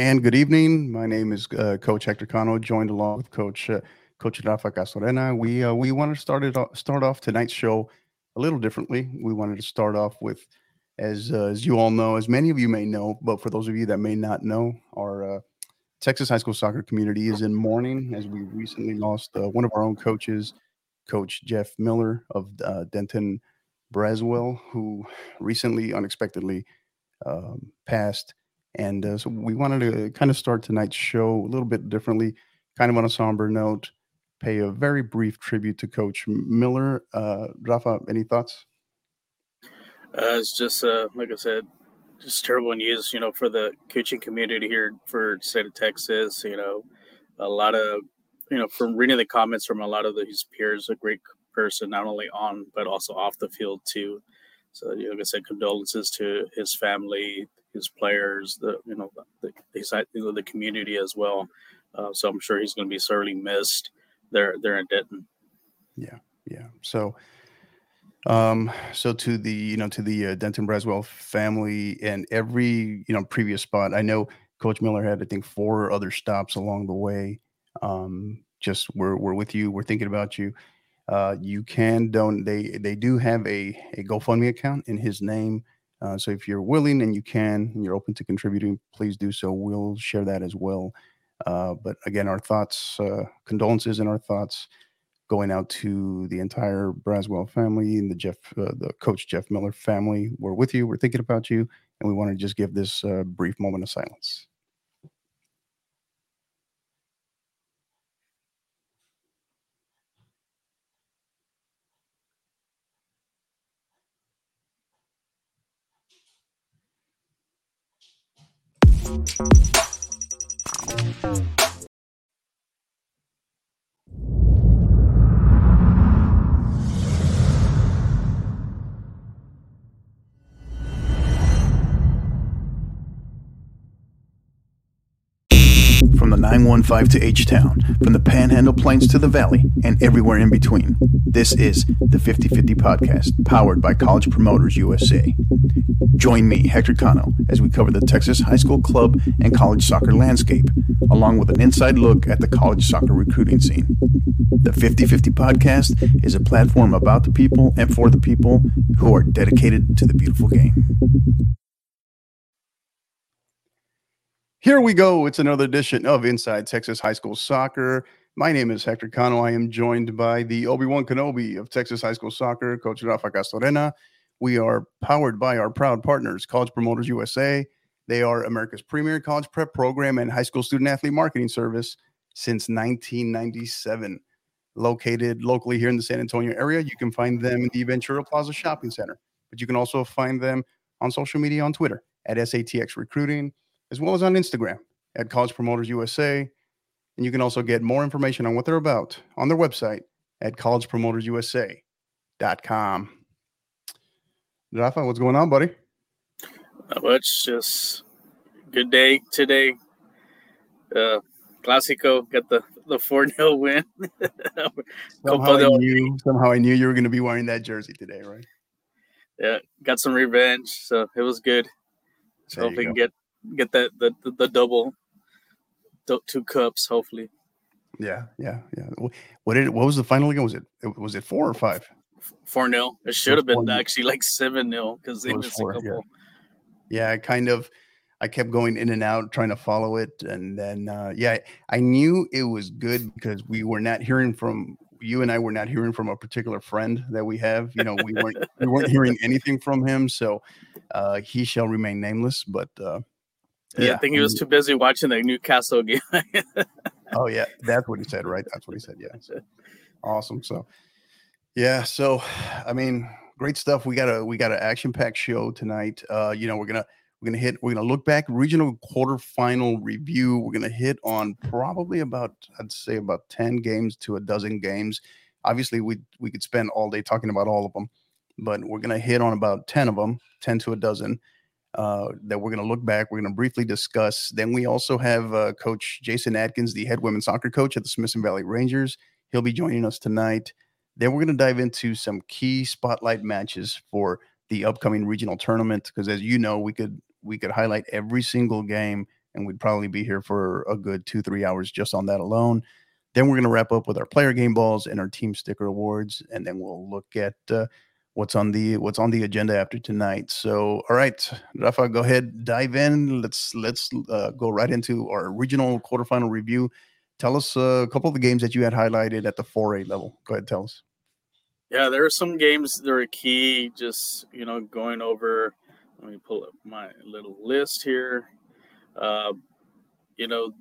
and good evening. My name is uh, Coach Hector Cano, joined along with Coach uh, Coach Rafa Castorena. We uh, we wanted to start it start off tonight's show a little differently. We wanted to start off with, as uh, as you all know, as many of you may know, but for those of you that may not know, our uh, Texas high school soccer community is in mourning as we recently lost uh, one of our own coaches, Coach Jeff Miller of Denton Braswell, who recently unexpectedly um, passed and uh, so we wanted to kind of start tonight's show a little bit differently, kind of on a somber note, pay a very brief tribute to Coach Miller. Uh, Rafa, any thoughts? Uh, it's just, uh, like I said, just terrible news, you know, for the coaching community here for state of Texas. You know, a lot of, you know, from reading the comments from a lot of his peers, a great person, not only on, but also off the field, too. So, like I said, condolences to his family, his players, the you know the the, the community as well. Uh, so I'm sure he's going to be sorely missed there there in Denton. Yeah, yeah. So, um, so to the you know to the uh, Denton Braswell family and every you know previous spot. I know Coach Miller had I think four other stops along the way. Um, just we're we're with you. We're thinking about you. Uh, you can don't they they do have a a GoFundMe account in his name. Uh, so if you're willing and you can, and you're open to contributing, please do so. We'll share that as well. Uh, but again, our thoughts, uh, condolences, and our thoughts going out to the entire Braswell family and the Jeff, uh, the coach Jeff Miller family. We're with you. We're thinking about you, and we want to just give this uh, brief moment of silence. From 915 to H Town, from the Panhandle Plains to the Valley, and everywhere in between. This is the 50 50 podcast, powered by College Promoters USA. Join me, Hector Cano, as we cover the Texas high school club and college soccer landscape, along with an inside look at the college soccer recruiting scene. The 50 50 podcast is a platform about the people and for the people who are dedicated to the beautiful game. Here we go. It's another edition of Inside Texas High School Soccer. My name is Hector Cano. I am joined by the Obi-Wan Kenobi of Texas High School Soccer, Coach Rafa Castorena. We are powered by our proud partners, College Promoters USA. They are America's premier college prep program and high school student athlete marketing service since 1997. Located locally here in the San Antonio area, you can find them in the Ventura Plaza Shopping Center, but you can also find them on social media on Twitter at SATX Recruiting as well as on Instagram at College Promoters USA. And you can also get more information on what they're about on their website at collegepromotersusa.com. Rafa, what's going on, buddy? Not much. Just good day today. Uh, Classico got the the four 0 win. somehow, I knew, somehow I knew you were going to be wearing that jersey today, right? Yeah, got some revenge, so it was good. So if we can get get that the the, the double, two cups, hopefully. Yeah, yeah, yeah. What did what was the final again? Was it was it four or five? Four nil. It should have been actually like seven nil because they missed four, a couple. Yeah. yeah, I kind of I kept going in and out trying to follow it, and then uh, yeah, I knew it was good because we were not hearing from you and I were not hearing from a particular friend that we have. You know, we weren't we weren't hearing anything from him, so uh, he shall remain nameless. But uh, yeah, I think he was too busy watching the Newcastle game. oh yeah, that's what he said, right? That's what he said. Yeah, so, awesome. So yeah, so I mean, great stuff. We got a we got an action packed show tonight. Uh, you know, we're gonna we're gonna hit we're gonna look back regional quarterfinal review. We're gonna hit on probably about I'd say about ten games to a dozen games. Obviously, we we could spend all day talking about all of them, but we're gonna hit on about ten of them, ten to a dozen uh, that we're going to look back. We're going to briefly discuss. Then we also have uh, Coach Jason Adkins, the head women's soccer coach at the Smithson Valley Rangers. He'll be joining us tonight. Then we're going to dive into some key spotlight matches for the upcoming regional tournament because, as you know, we could we could highlight every single game and we'd probably be here for a good two, three hours just on that alone. Then we're going to wrap up with our player game balls and our team sticker awards, and then we'll look at uh, what's on the what's on the agenda after tonight. So, all right, Rafa, go ahead, dive in. Let's let's uh, go right into our regional quarterfinal review. Tell us uh, a couple of the games that you had highlighted at the 4A level. Go ahead, tell us. Yeah, there are some games that are key. Just you know, going over. Let me pull up my little list here. Uh, you know,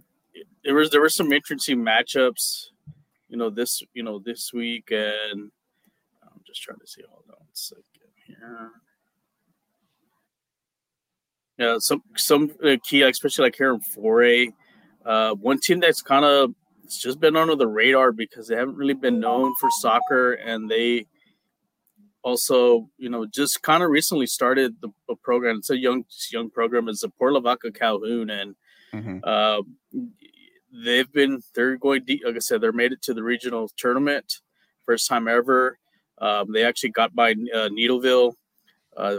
there was there were some interesting matchups. You know this you know this week, and just trying to see. Hold on a second here. Yeah, some some uh, key, especially like here in 4A. Uh, one team that's kind of it's just been under the radar because they haven't really been known for soccer, and they also, you know, just kind of recently started the, the, program. It's a young young program. It's the Port Lavaca Calhoun, and mm-hmm. uh, they've been they're going deep. Like I said, they're made it to the regional tournament, first time ever. Um, they actually got by uh, Needville uh,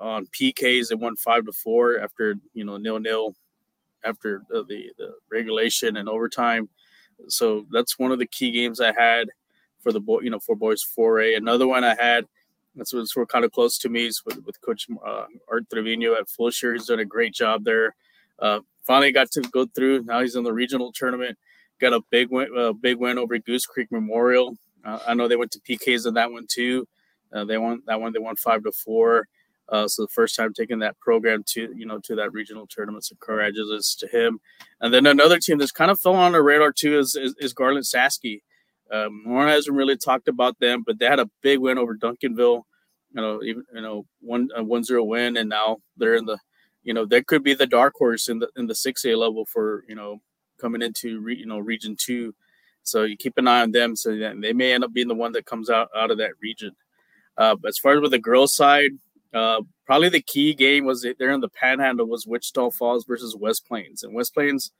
on PKs. They won five to four after you know nil nil after the, the, the regulation and overtime. So that's one of the key games I had for the boy, you know, for boys 4A. Another one I had that's what's we're kind of close to me is with, with Coach uh, Art Trevino at Fulshear. He's done a great job there. Uh, finally got to go through. Now he's in the regional tournament. Got a big win, a big win over Goose Creek Memorial. Uh, I know they went to PKs in that one too. Uh, they won that one. They won five to four. Uh, so the first time taking that program to you know to that regional tournament. So congratulations to him. And then another team that's kind of fell on the radar too is is, is Garland Sachse. Um, Warren hasn't really talked about them, but they had a big win over Duncanville. You know, even you know one a one zero win, and now they're in the you know they could be the dark horse in the in the six A level for you know coming into re, you know region two. So you keep an eye on them, so they may end up being the one that comes out out of that region. Uh, as far as with the girls' side, uh, probably the key game was there in the Panhandle was Wichita Falls versus West Plains, and West Plains,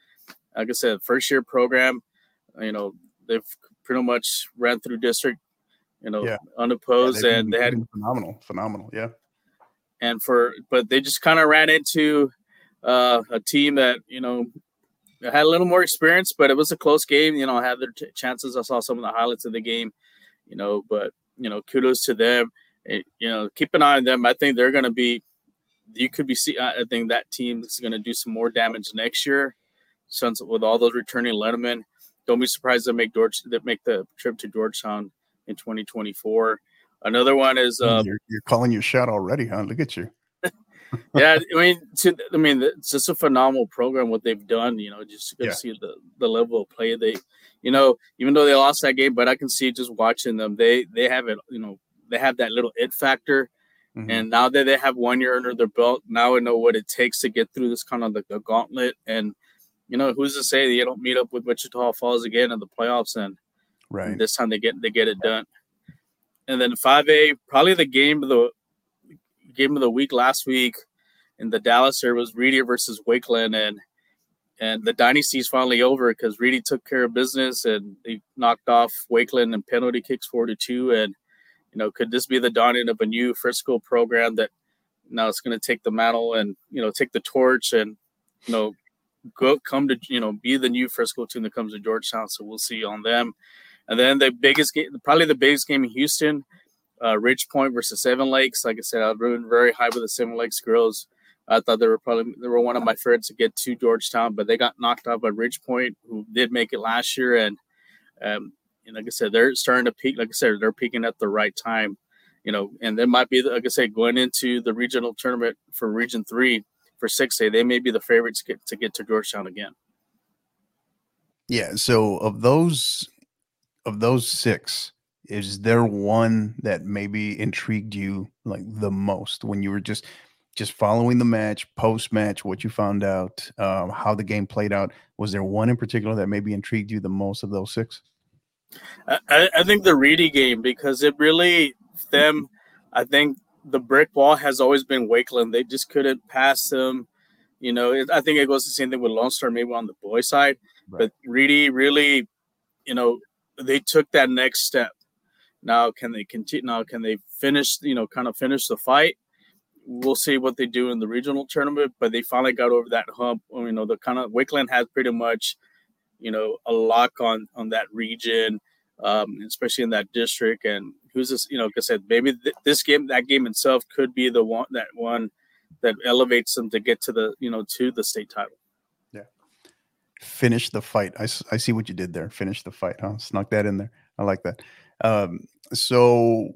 like I said, first year program. You know they've pretty much ran through district, you know, yeah. unopposed, yeah, and they had phenomenal, phenomenal, yeah. And for but they just kind of ran into uh, a team that you know had a little more experience, but it was a close game. You know, I had their t- chances. I saw some of the highlights of the game, you know, but you know, kudos to them it, you know, keep an eye on them. I think they're going to be. You could be see. I think that team is going to do some more damage next year. Since with all those returning Letterman, don't be surprised to make George that make the trip to Georgetown in 2024. Another one is uh, you're, you're calling your shot already, huh? Look at you. Yeah, I mean, to, I mean, it's just a phenomenal program what they've done. You know, just to yeah. see the the level of play they, you know, even though they lost that game, but I can see just watching them, they they have it, you know, they have that little it factor. Mm-hmm. And now that they have one year under their belt, now I know what it takes to get through this kind of the, the gauntlet. And you know, who's to say they don't meet up with Wichita Falls again in the playoffs and right this time they get they get it done. And then five A, probably the game of the game of the week last week in the Dallas there was Reedy versus Wakeland and and the dynasty's finally over because Reedy took care of business and they knocked off Wakeland and penalty kicks four to two and you know, could this be the dawning of a new Frisco program that now it's going to take the mantle and you know take the torch and you know go come to you know be the new Frisco team that comes to Georgetown. So we'll see on them. And then the biggest game, probably the biggest game in Houston, uh, Ridge Point versus Seven Lakes. Like I said, I've been very high with the Seven Lakes girls. I thought they were probably they were one of my favorites to get to Georgetown, but they got knocked out by Ridge Point, who did make it last year. And um, and like I said, they're starting to peak. Like I said, they're peaking at the right time, you know. And they might be, like I said, going into the regional tournament for Region Three for six A, they may be the favorites to get to get to Georgetown again. Yeah. So of those, of those six, is there one that maybe intrigued you like the most when you were just just following the match post match what you found out um, how the game played out was there one in particular that maybe intrigued you the most of those six I, I think the Reedy game because it really them. I think the brick wall has always been Wakeland. They just couldn't pass them. You know, it, I think it goes the same thing with Lone Star, maybe on the boy side. Right. But Reedy really, you know, they took that next step. Now, can they continue? Now, can they finish? You know, kind of finish the fight we'll see what they do in the regional tournament. But they finally got over that hump. You know, the kind of Wakeland has pretty much, you know, a lock on on that region, um, especially in that district. And who's this? You know, like I said, maybe th- this game, that game itself, could be the one that one that elevates them to get to the you know to the state title. Yeah, finish the fight. I, I see what you did there. Finish the fight, huh? Snuck that in there. I like that. Um, so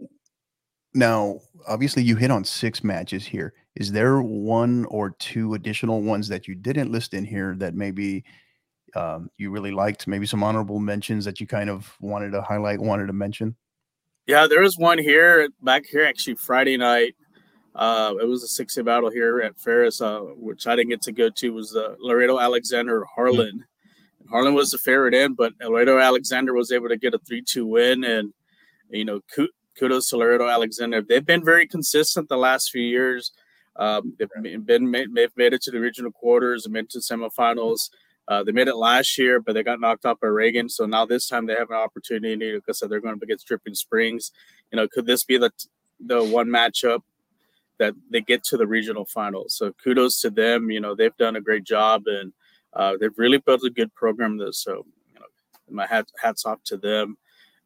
now, obviously, you hit on six matches here. Is there one or two additional ones that you didn't list in here that maybe um, you really liked? Maybe some honorable mentions that you kind of wanted to highlight, wanted to mention? Yeah, there was one here back here actually Friday night. Uh, it was a six-day battle here at Ferris, uh, which I didn't get to go to. Was the Laredo Alexander Harlan. Harlan was the favorite in, but Laredo Alexander was able to get a three-two win, and you know, kudos to Laredo Alexander. They've been very consistent the last few years. Um, they've been made, they've made it to the regional quarters and made to semifinals. Uh, they made it last year, but they got knocked out by Reagan. So now this time they have an opportunity. Like I said, they're going to against Dripping Springs. You know, could this be the the one matchup that they get to the regional finals? So kudos to them. You know, they've done a great job and uh, they've really built a good program. This so you know, my hat, hats off to them.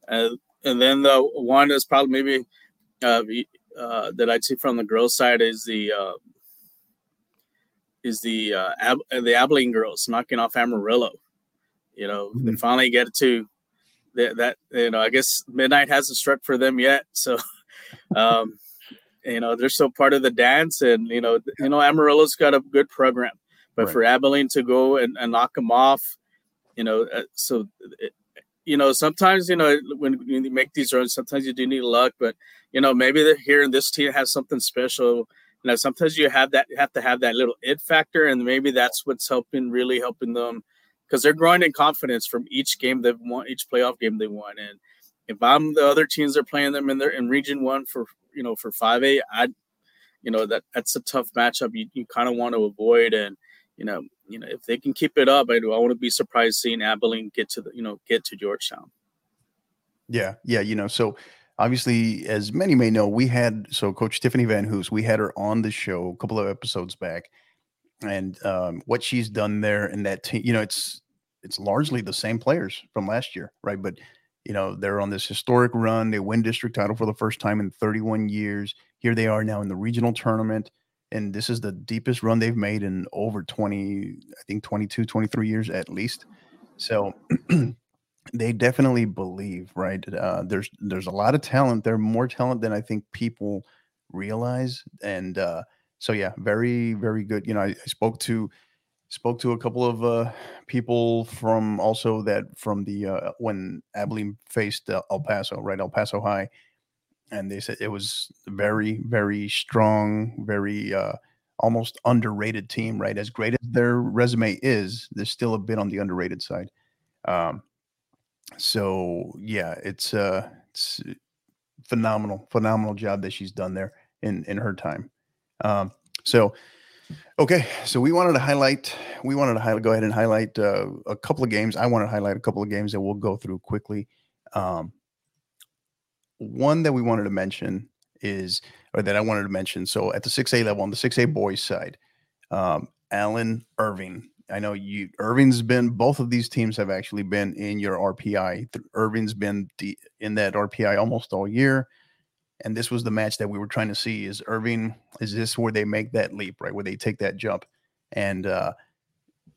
Uh, and then the one is probably maybe uh, uh, that I'd see from the girls' side is the uh, is the uh, Ab- the Abilene girls knocking off Amarillo. You know, mm-hmm. they finally get to that, that. You know, I guess midnight hasn't struck for them yet, so. Um, you know, they're still part of the dance, and you know, you know, Amarillo's got a good program, but right. for Abilene to go and, and knock them off, you know, uh, so it, you know, sometimes you know when, when you make these runs, sometimes you do need luck, but you know maybe the, here in this team has something special. You know, sometimes you have that you have to have that little it factor, and maybe that's what's helping really helping them because they're growing in confidence from each game they've won, each playoff game they won. And if I'm the other teams are playing them in their in Region One for you know for five A, I, you know that that's a tough matchup you, you kind of want to avoid and you know, you know, if they can keep it up, I do. I want to be surprised seeing Abilene get to the, you know, get to Georgetown. Yeah, yeah, you know, so obviously, as many may know, we had so Coach Tiffany Van Hoos, we had her on the show a couple of episodes back, and um, what she's done there and that team, you know, it's it's largely the same players from last year, right? But you know, they're on this historic run. They win district title for the first time in 31 years. Here they are now in the regional tournament and this is the deepest run they've made in over 20 i think 22 23 years at least. So they definitely believe right uh, there's there's a lot of talent They're more talent than i think people realize and uh, so yeah very very good you know I, I, spoke to spoke to a couple of uh, people from also that from the uh, when abilene faced el paso right el paso high and they said it was very very strong very uh almost underrated team right? As great as their resume is there's still a bit on the underrated side. Um so yeah it's uh it's phenomenal phenomenal job that she's done there in in her time. Um so okay so we wanted to highlight we wanted to highlight go ahead and highlight uh, a couple of games. I want to highlight a couple of games that we'll go through quickly. Um one that we wanted to mention is, or that I wanted to mention. So at the 6A level, on the 6A boys side, um, Allen Irving. I know you, Irving's been, both of these teams have actually been in your RPI. Irving's been in that RPI almost all year. And this was the match that we were trying to see is Irving, is this where they make that leap, right? Where they take that jump and uh,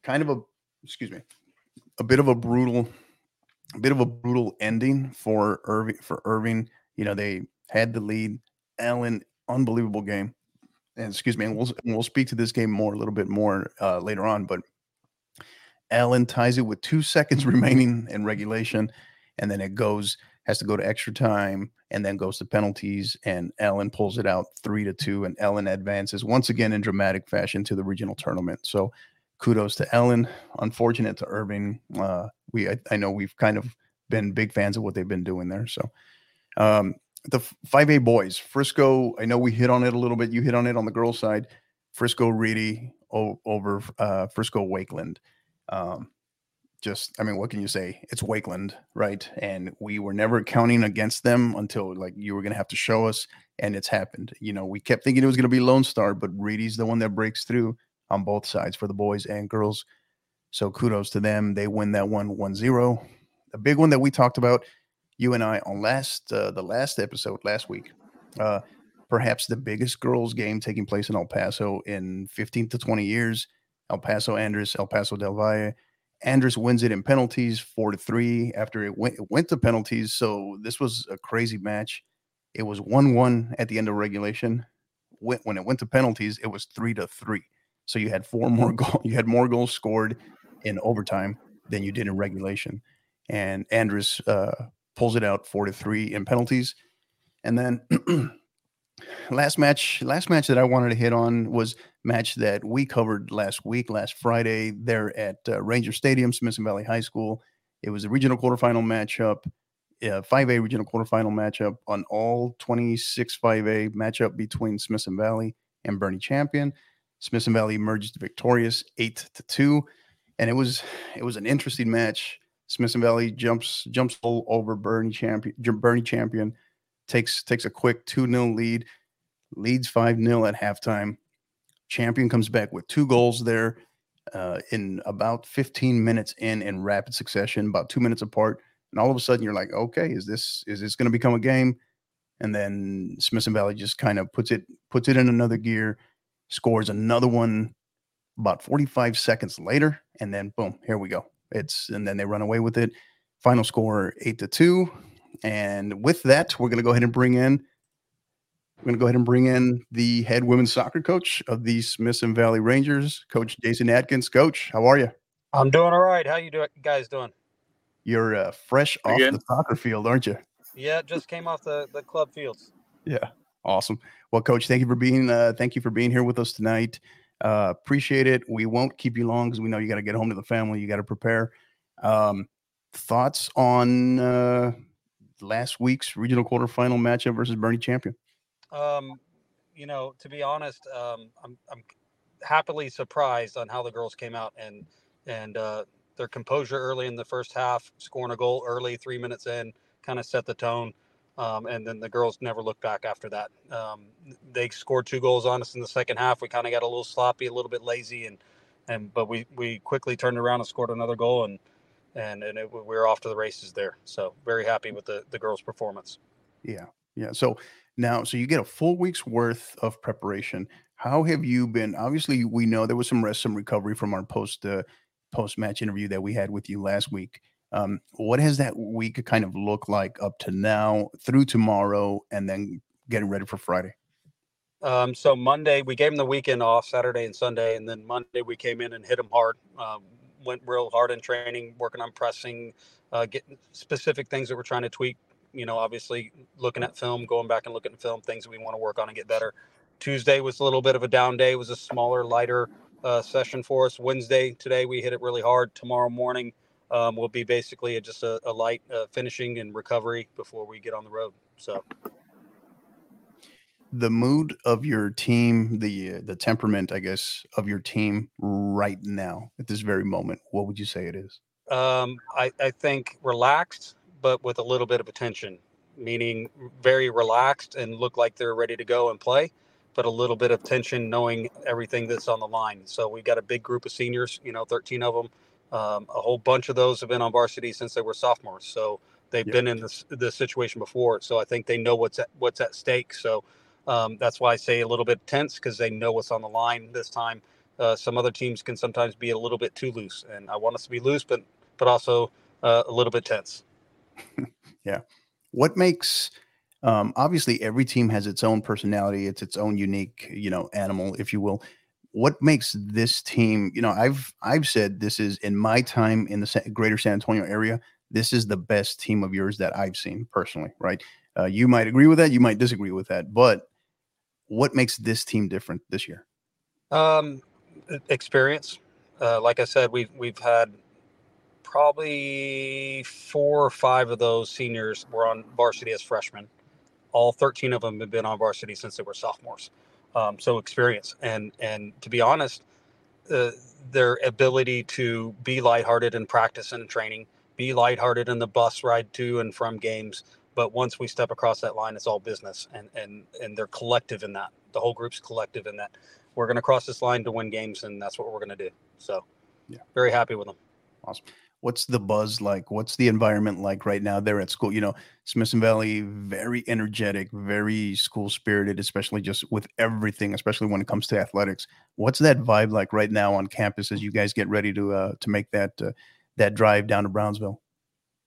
kind of a, excuse me, a bit of a brutal a bit of a brutal ending for Irving. For Irving, you know, they had the lead. Allen, unbelievable game. And excuse me, and we'll we'll speak to this game more a little bit more uh, later on. But Allen ties it with two seconds remaining in regulation, and then it goes has to go to extra time, and then goes to penalties. And Allen pulls it out three to two, and Allen advances once again in dramatic fashion to the regional tournament. So kudos to Allen. Unfortunate to Irving. Uh, we I, I, know we've kind of been big fans of what they've been doing there. So um, the 5A boys, Frisco. I know we hit on it a little bit. You hit on it on the girls' side. Frisco Reedy o- over uh, Frisco Wakeland. Um, just I mean, what can you say? It's Wakeland, right? And we were never counting against them until like you were gonna have to show us, and it's happened. You know, we kept thinking it was gonna be Lone Star, but Reedy's the one that breaks through on both sides for the boys and girls. So kudos to them. They win that one 1-0. A big one that we talked about, you and I on last uh, the last episode last week. Uh, perhaps the biggest girls game taking place in El Paso in 15 to 20 years. El Paso Andress, El Paso Del Valle. Andress wins it in penalties, four to three. After it went, it went to penalties, so this was a crazy match. It was one-one at the end of regulation. When it went to penalties, it was three to three. So you had four more goals. You had more goals scored in overtime than you did in regulation. And Andress uh, pulls it out four to three in penalties. And then last match, last match that I wanted to hit on was match that we covered last week, last Friday, there at uh, Ranger Stadium, Smithson Valley High School. It was a regional quarterfinal matchup, uh, 5A regional quarterfinal matchup on all 26 5A matchup between Smithson Valley and Boerne Champion. Smithson Valley emerged victorious, eight to two, and it was it was an interesting match. Smithson Valley jumps jumps over Boerne Champion. Boerne Champion takes takes a quick two 0 lead, leads five 0 at halftime. Champion comes back with two goals there uh, in about 15 minutes in in rapid succession, about two minutes apart. And all of a sudden, you're like, okay, is this is this going to become a game? And then Smithson Valley just kind of puts it puts it in another gear, scores another one about 45 seconds later, and then boom, here we go. It's and then they run away with it. Final score eight to two. And with that, we're going to go ahead and bring in we're going to go ahead and bring in the head women's soccer coach of the Smithson Valley Rangers, Coach Jason Adkins. Coach, how are you? I'm doing all right. How you do, guys doing? You're uh, fresh off the soccer field, aren't you? Yeah, just came off the, the club fields. Yeah, awesome. Well, Coach, thank you for being uh, thank you for being here with us tonight. Uh, appreciate it. We won't keep you long because we know you got to get home to the family. You got to prepare. Um, thoughts on uh, last week's regional quarterfinal matchup versus Boerne Champion? Um, you know, to be honest, um, I'm, I'm happily surprised on how the girls came out and and uh, their composure early in the first half, scoring a goal early, three minutes in, kind of set the tone. Um, and then the girls never looked back after that. Um, they scored two goals on us in the second half. We kind of got a little sloppy, a little bit lazy, and and but we we quickly turned around and scored another goal, and and and it, we were off to the races there. So very happy with the the girls' performance. Yeah, yeah. So now, so you get a full week's worth of preparation. How have you been? Obviously, we know there was some rest, some recovery from our post uh, post match interview that we had with you last week. Um, what has that week kind of looked like up to now, through tomorrow, and then getting ready for Friday? Um, so Monday we gave them the weekend off, Saturday and Sunday, and then Monday we came in and hit them hard. Um, went real hard in training, working on pressing, uh, getting specific things that we're trying to tweak you know, obviously looking at film, going back and looking at film, things that we want to work on and get better. Tuesday was a little bit of a down day. It was a smaller, lighter uh, session for us. Wednesday, today we hit it really hard. Tomorrow morning um, will be basically a, just a, a light uh, finishing and recovery before we get on the road. So the mood of your team, the the temperament, I guess, of your team right now at this very moment, what would you say it is? Um, I, I think relaxed but with a little bit of attention, meaning very relaxed and look like they're ready to go and play, but a little bit of tension knowing everything that's on the line. So we've got a big group of seniors, you know, 13 of them. Um, a whole bunch of those have been on varsity since they were sophomores. So they've yeah. been in this, this situation before. So I think they know what's at, what's at stake. So um, that's why I say a little bit tense because they know what's on the line this time. Uh, some other teams can sometimes be a little bit too loose, and I want us to be loose, but but also uh, a little bit tense. yeah. What makes um, obviously every team has its own personality, it's its own unique, you know, animal, if you will. What makes this team, you know, I've I've said this is in my time in the greater San Antonio area, this is the best team of yours that I've seen personally, right? Uh, you might agree with that, you might disagree with that, but what makes this team different this year? Um, experience. Uh, like I said, we've we've had probably four or five of those seniors were on varsity as freshmen. All 13 of them have been on varsity since they were sophomores. Um, so experience and and to be honest, uh, their ability to be lighthearted in practice and training, be lighthearted in the bus ride to and from games. But once we step across that line, it's all business, and and and they're collective in that. The whole group's collective in that. We're going to cross this line to win games, and that's what we're going to do. So, yeah, very happy with them. Awesome what's the buzz like? What's the environment like right now there at school? You know, Smithson Valley, very energetic, very school spirited, especially just with everything, especially when it comes to athletics. What's that vibe like right now on campus as you guys get ready to uh, to make that uh, that drive down to Brownsville?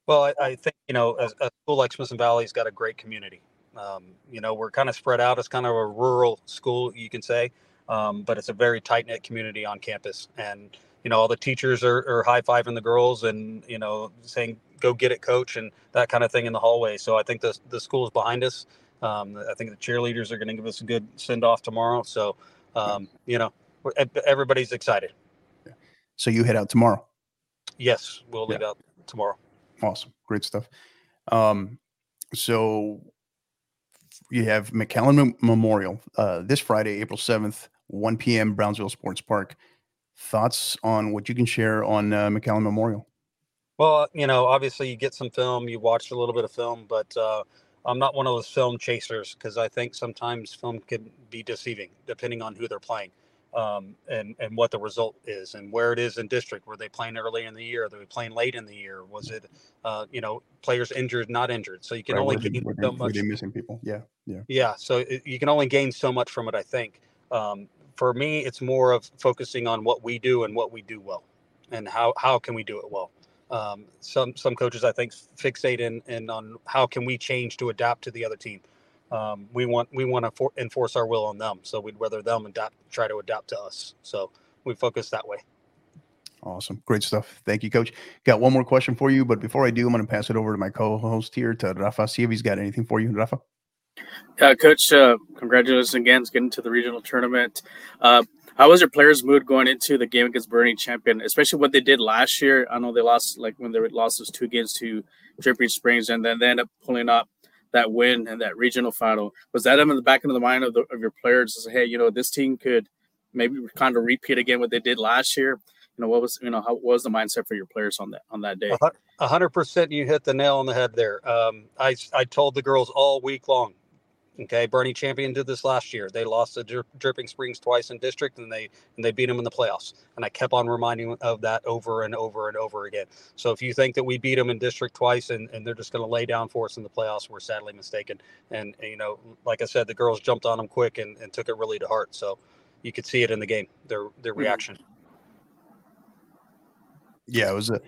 Well, I, I think you know a, a, school like Smithson Valley's got a great community. Um, you know, we're kind of spread out. It's kind of a rural school, you can say, um, but it's a very tight knit community on campus, and you know all the teachers are, are high fiving the girls and you know saying go get it coach and that kind of thing in the hallway. So i think the, the school is behind us. Um, i think the cheerleaders are going to give us a good send off tomorrow. So um, you know everybody's excited. So you head out tomorrow? Yes we'll leave yeah. out tomorrow. Awesome. Great stuff. Um, so you have McAllen Memorial uh, this friday april 7th 1 p.m brownsville sports park thoughts on what you can share on uh, McAllen Memorial? Well, you know, obviously you get some film, you watch a little bit of film, but uh, I'm not one of those film chasers because I think sometimes film can be deceiving depending on who they're playing um, and and what the result is and where it is in district. Were they playing early in the year? Are they playing late in the year? Was it, uh, you know, players injured, not injured? So you can right, only gain so much. Missing people? Yeah, yeah, yeah. So it, you can only gain so much from it, I think. Um, for me, it's more of focusing on what we do and what we do well, and how how can we do it well. Um, some some coaches I think fixate in, in on how can we change to adapt to the other team. Um, we want we want to for, enforce our will on them, so we'd rather them adapt, try to adapt to us. So we focus that way. Awesome. Great stuff. Thank you, coach. Got one more question for you, but before I do, I'm going to pass it over to my co-host here to Rafa. See if he's got anything for you, Rafa. Uh, Coach, uh, congratulations again getting to the regional tournament. Uh, how was your players' mood going into the game against Boerne Champion, especially what they did last year? I know they lost, like when they lost those two games to Dripping Springs, and then they end up pulling up that win and that regional final. Was that in the back of the mind of, the, of your players? Hey, you know, this team could maybe kind of repeat again what they did last year. You know, what was you know how was the mindset for your players on that on that day? Hundred percent, you hit the nail on the head there. Um, I I told the girls all week long Okay, Boerne Champion did this last year. They lost to Dripping Springs twice in district, and they and they beat them in the playoffs. And I kept on reminding of that over and over and over again. So if you think that we beat them in district twice and, and they're just going to lay down for us in the playoffs, we're sadly mistaken. And, and, you know, like I said, the girls jumped on them quick and, and took it really to heart. So you could see it in the game, their their mm-hmm. reaction. Yeah, it was a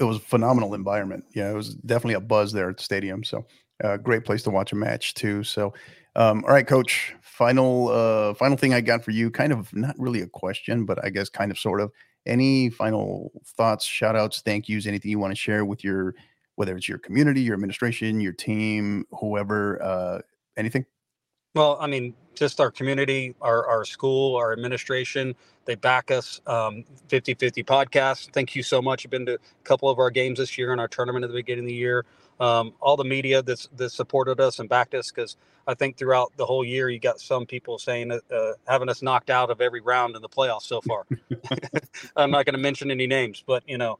it was a phenomenal environment. Yeah, it was definitely a buzz there at the stadium. So uh, great place to watch a match too. So, um, all right, coach. Final, uh, final thing I got for you. Kind of not really a question, but I guess kind of sort of. Any final thoughts, shout outs, thank yous, anything you want to share with your, whether it's your community, your administration, your team, whoever, uh, anything? Well, I mean, just our community, our, our school, our administration, they back us. Um, 50 50 podcast. Thank you so much. You've been to a couple of our games this year in our tournament at the beginning of the year um, all the media that's that supported us and backed us because I think throughout the whole year you got some people saying uh, having us knocked out of every round in the playoffs so far. I'm not going to mention any names, but you know,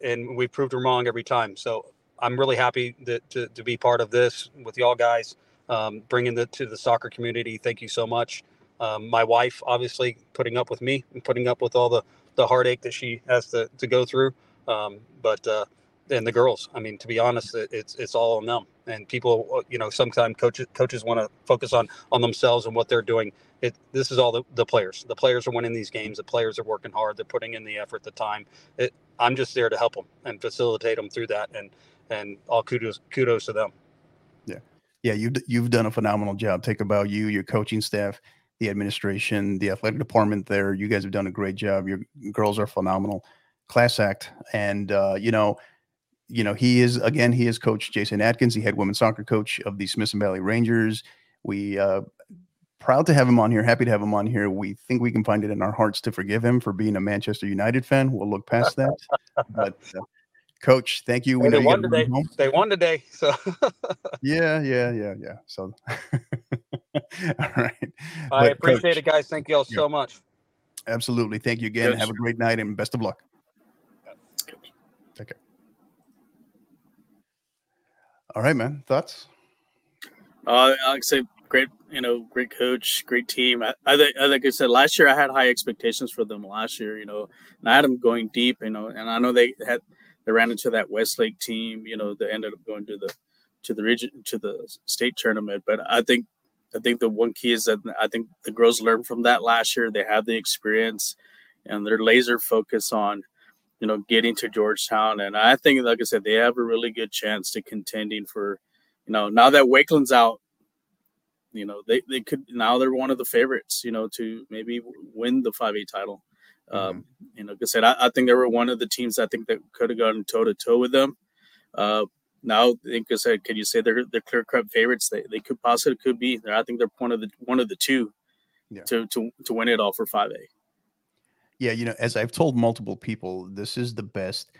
and we proved them wrong every time. So I'm really happy that, to, to be part of this with y'all guys, um, bringing it to the soccer community. Thank you so much. Um, my wife, obviously, putting up with me and putting up with all the, the heartache that she has to, to go through. Um, but uh, and the girls. I mean, to be honest, it's it's all on them. And people, uh, you know, sometimes coaches coaches want to focus on on themselves and what they're doing. It this is all the, the players. The players are winning these games. The players are working hard. They're putting in the effort, the time. It, I'm just there to help them and facilitate them through that. And and all kudos kudos to them. Yeah, yeah. You you've done a phenomenal job. Take about you, your coaching staff, the administration, the athletic department. There, you guys have done a great job. Your girls are phenomenal class act and uh, you know you know, he is again, he is coach Jason Adkins, the head women's soccer coach of the Smithson Valley Rangers. We uh proud to have him on here, happy to have him on here. We think we can find it in our hearts to forgive him for being a Manchester United fan. We'll look past that. but uh, coach, thank you. We they won today. They won today. So yeah, yeah, yeah, yeah. So all right. I but appreciate coach, it, guys. Thank you all so much. Absolutely. Thank you again. Yes. Have a great night and best of luck. Take care. All right, man. Thoughts? Uh, like say, great, you know, great coach, great team. I, I think, like I said, last year I had high expectations for them. Last year, you know, and I had them going deep, you know, and I know they had they ran into that Westlake team, you know, they ended up going to the to the region to the state tournament. But I think I think the one key is that I think the girls learned from that last year. They have the experience, and they're laser focused on, you know, getting to Georgetown. And I think, like I said, they have a really good chance to contending for, you know, now that Wakeland's out, you know, they, they could now they're one of the favorites, you know, to maybe win the 5A title. Mm-hmm. Um, you know, like I said, I, I, think they were one of the teams I think that could have gone toe to toe with them. Uh, now, like I said, can you say they're they're clear cut favorites? They they could possibly could be. I think they're one of the one of the two yeah. to to to win it all for five A. Yeah, you know, as I've told multiple people, this is the best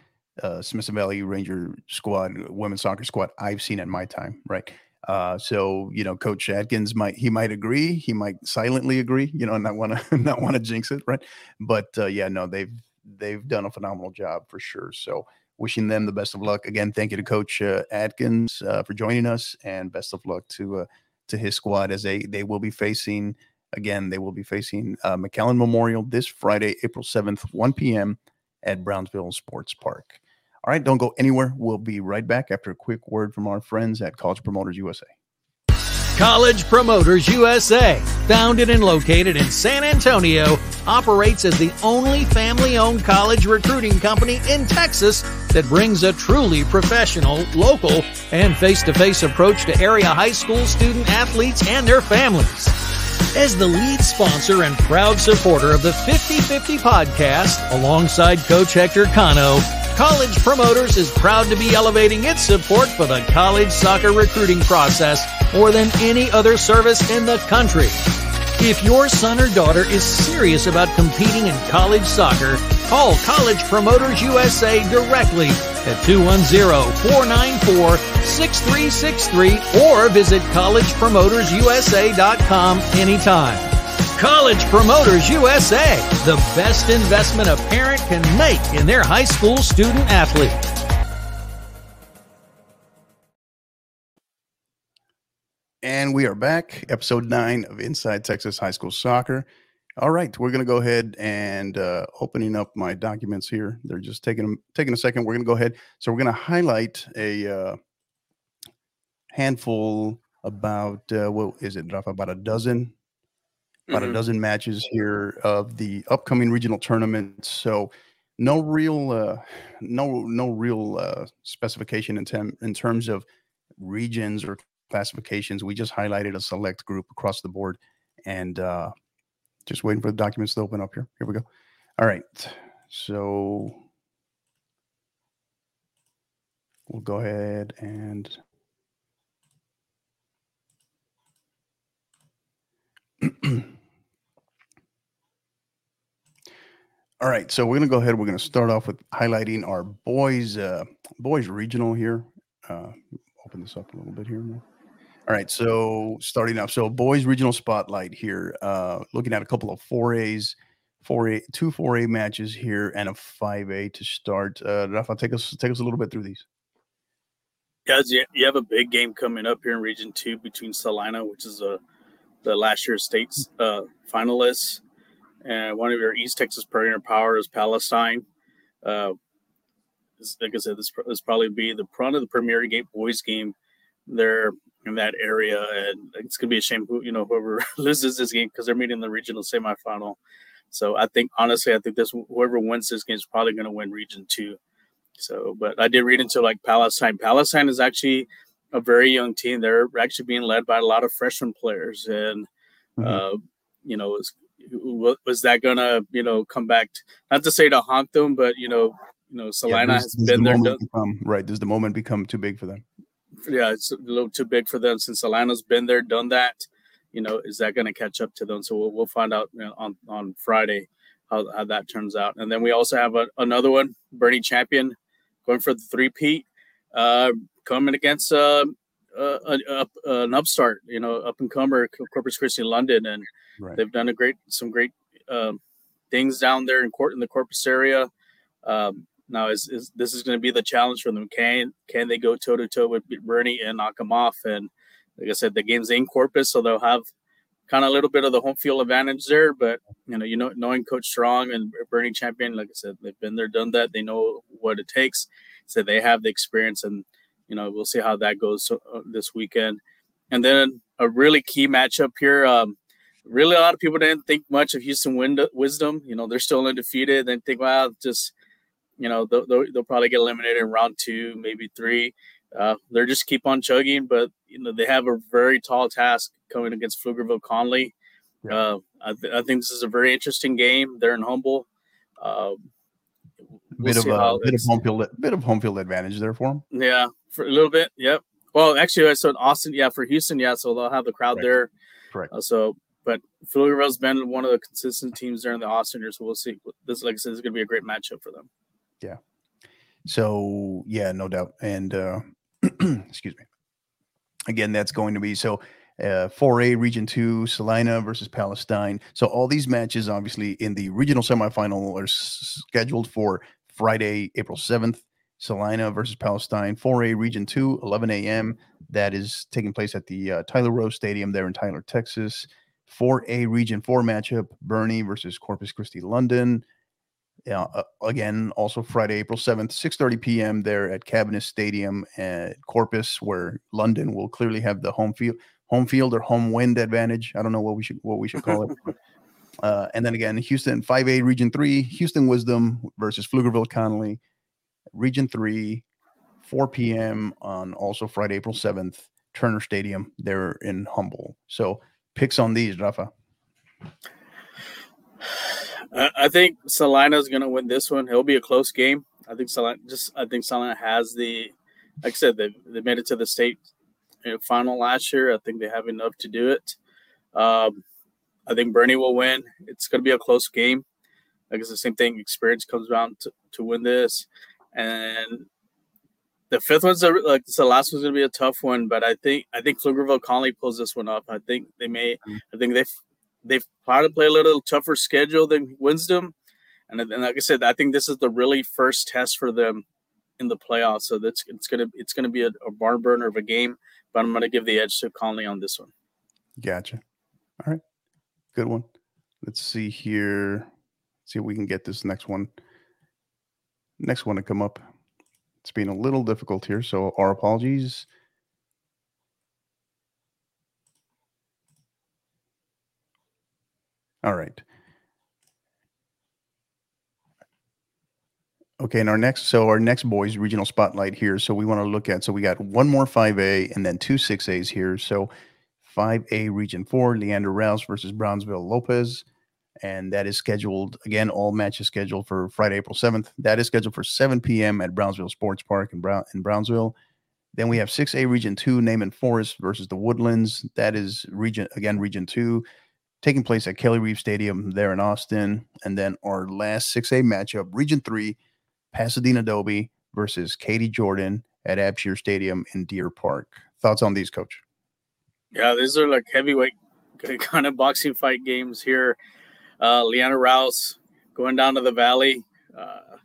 uh, Smithson Valley Ranger squad, women's soccer squad I've seen in my time. Right. Uh, so you know, Coach Adkins might he might agree, he might silently agree, you know, not want to not want to jinx it, right? But uh, yeah, no, they've they've done a phenomenal job for sure. So wishing them the best of luck. Again, thank you to Coach uh, Adkins uh, for joining us, and best of luck to uh, to his squad as they they will be facing again. They will be facing uh, McAllen Memorial this Friday, April seventh, one p.m. at Brownsville Sports Park. All right, don't go anywhere. We'll be right back after a quick word from our friends at College Promoters USA. College Promoters USA, founded and located in San Antonio, operates as the only family owned college recruiting company in Texas that brings a truly professional, local, and face to face approach to area high school student athletes and their families. As the lead sponsor and proud supporter of the 50 50 podcast, alongside Coach Hector Cano, College Promoters is proud to be elevating its support for the college soccer recruiting process more than any other service in the country. If your son or daughter is serious about competing in college soccer, call College Promoters USA directly at 210-494-6363 or visit collegepromotersusa.com anytime. College Promoters USA, the best investment a parent can make in their high school student athlete. And we are back, episode nine of Inside Texas High School Soccer. All right, we're going to go ahead and uh, opening up my documents here. They're just taking taking a second. We're going to go ahead. So we're going to highlight a uh, handful about uh, what is it, Rafa? About a dozen about mm-hmm. a dozen matches here of the upcoming regional tournaments. So no real, uh, no no real uh, specification in, tem- in terms of regions or classifications. We just highlighted a select group across the board, and uh, just waiting for the documents to open up here. Here we go. All right, so we'll go ahead and. All right, so we're gonna go ahead. We're gonna start off with highlighting our boys uh, boys regional here. Uh, open this up a little bit here. More. All right, so starting off, so boys regional spotlight here. Uh, looking at a couple of four A's, four A, two four A matches here, and a five A to start. Uh, Rafa, take us take us a little bit through these. Guys, you have a big game coming up here in Region Two between Celina, which is a the last year's states uh, finalists, and one of your East Texas Pioneer Power is Palestine. Uh, like I said, this is probably be the front of the Premier Game boys game there in that area, and it's gonna be a shame who you know whoever loses this game because they're meeting the regional semifinal. So I think honestly, I think this whoever wins this game is probably gonna win Region Two. So, but I did read into like Palestine. Palestine is actually a very young team. They're actually being led by a lot of freshman players, and mm-hmm. uh, you know, is, was that gonna you know come back? To, not to say to haunt them, but you know, you know, Celina yeah, has been there. Done, become, right? Does the moment become too big for them? Yeah, it's a little too big for them since Celina's been there, done that. You know, is that going to catch up to them? So we'll, we'll find out you know, on on Friday how, how that turns out. And then we also have a, another one, Boerne Champion, going for the three peat. Uh, coming against uh, uh, uh, an upstart, you know, up and comer Corpus Christi, London, and right. they've done a great, some great um, things down there in court in the Corpus area. Um, now, is, is this is going to be the challenge for them? Can can they go toe to toe with Boerne and knock them off? And like I said, the game's in Corpus, so they'll have kind of a little bit of the home field advantage there. But you know, you know, knowing Coach Strong and Boerne Champion, like I said, they've been there, done that. They know what it takes. So they have the experience, and you know, we'll see how that goes uh, this weekend. And then a really key matchup here. Um, really, a lot of people didn't think much of Houston Wisdom. You know, they're still undefeated. They think, well, just you know, they'll, they'll, they'll probably get eliminated in round two, maybe three. Uh, they're just keep on chugging, but you know they have a very tall task coming against Pflugerville Connally. Yeah. Uh, I, th- I, think this is a very interesting game. They're in Humble. Uh, we'll bit of a bit of home field bit of home field advantage there for them. Yeah, for a little bit. Yep. Well, actually, I said Austin. Yeah, for Houston, yeah. So they'll have the crowd Correct. there. Correct. Uh, so, but Pflugerville's been one of the consistent teams during the Austin year. So we'll see. This, like I said, is going to be a great matchup for them. Yeah. So yeah, no doubt. And uh, excuse me. Again, that's going to be so. Uh, 4A Region 2, Celina versus Palestine. So, all these matches, obviously, in the regional semifinal are s- scheduled for Friday, April 7th. Celina versus Palestine, 4A Region 2, 11 a.m. That is taking place at the uh, Tyler Rose Stadium there in Tyler, Texas. 4A Region 4 matchup, Boerne versus Corpus Christi, London. Uh, again, also Friday, April 7th, 6.30 p.m. there at Cabaniss Stadium at Corpus, where London will clearly have the home field, home field or home wind advantage. I don't know what we should what we should call it. uh, and then again, Houston 5A Region 3, Houston Wisdom versus Pflugerville Connally. Region 3, 4 p.m. on also Friday, April 7th, Turner Stadium there in Humble. So picks on these, Rafa. I think Celina is going to win this one. It'll be a close game. I think Celina just I think Celina has the like I said they they made it to the state final last year. I think they have enough to do it. Um, I think Boerne will win. It's going to be a close game. I guess the same thing. Experience comes around to, to win this, and the fifth one's a, like the last one's going to be a tough one. But I think I think Pflugerville Connally pulls this one up. I think they may. Mm-hmm. I think they they've probably play a little tougher schedule than Wisdom. And, and like I said, I think this is the really first test for them in the playoffs. So that's it's gonna it's gonna be a, a barn burner of a game, but I'm gonna give the edge to Connally on this one. Gotcha. All right, good one. Let's see here. See if we can get this next one. Next one to come up. It's been a little difficult here, so our apologies. All right. Okay, and our next, so our next boys regional spotlight here. So we want to look at, so we got one more 5A and then two 6As here. So 5A Region 4, Leander Rouse versus Brownsville Lopez. And that is scheduled, again, all matches scheduled for Friday, April 7th. That is scheduled for 7 p.m. at Brownsville Sports Park in, Brown, in Brownsville. Then we have 6A Region 2, Naaman Forest versus the Woodlands. That is region, again, Region 2 taking place at Kelly Reeve Stadium there in Austin. And then our last 6A matchup, Region 3, Pasadena Dobie versus Katy Jordan at Abshire Stadium in Deer Park. Thoughts on these, coach? Yeah, these are like heavyweight kind of boxing fight games here. Uh, Leander Rouse going down to the valley uh,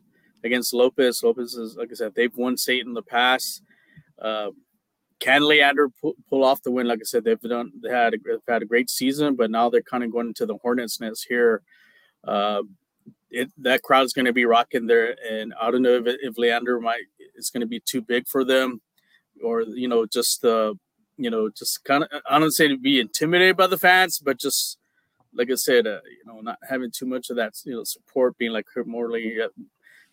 against Lopez. Lopez is, like I said, they've won state in the past. Uh, can Leander pull, pull, off the win? Like I said, they've done they had a, they've had a great season, but now they're kind of going into the hornet's nest here. Uh, it, that crowd's going to be rocking there, and I don't know if, if Leander might is going to be too big for them, or you know, just uh, you know, just kind of I don't say to be intimidated by the fans, but just like I said, uh, you know, not having too much of that you know support, being like Morley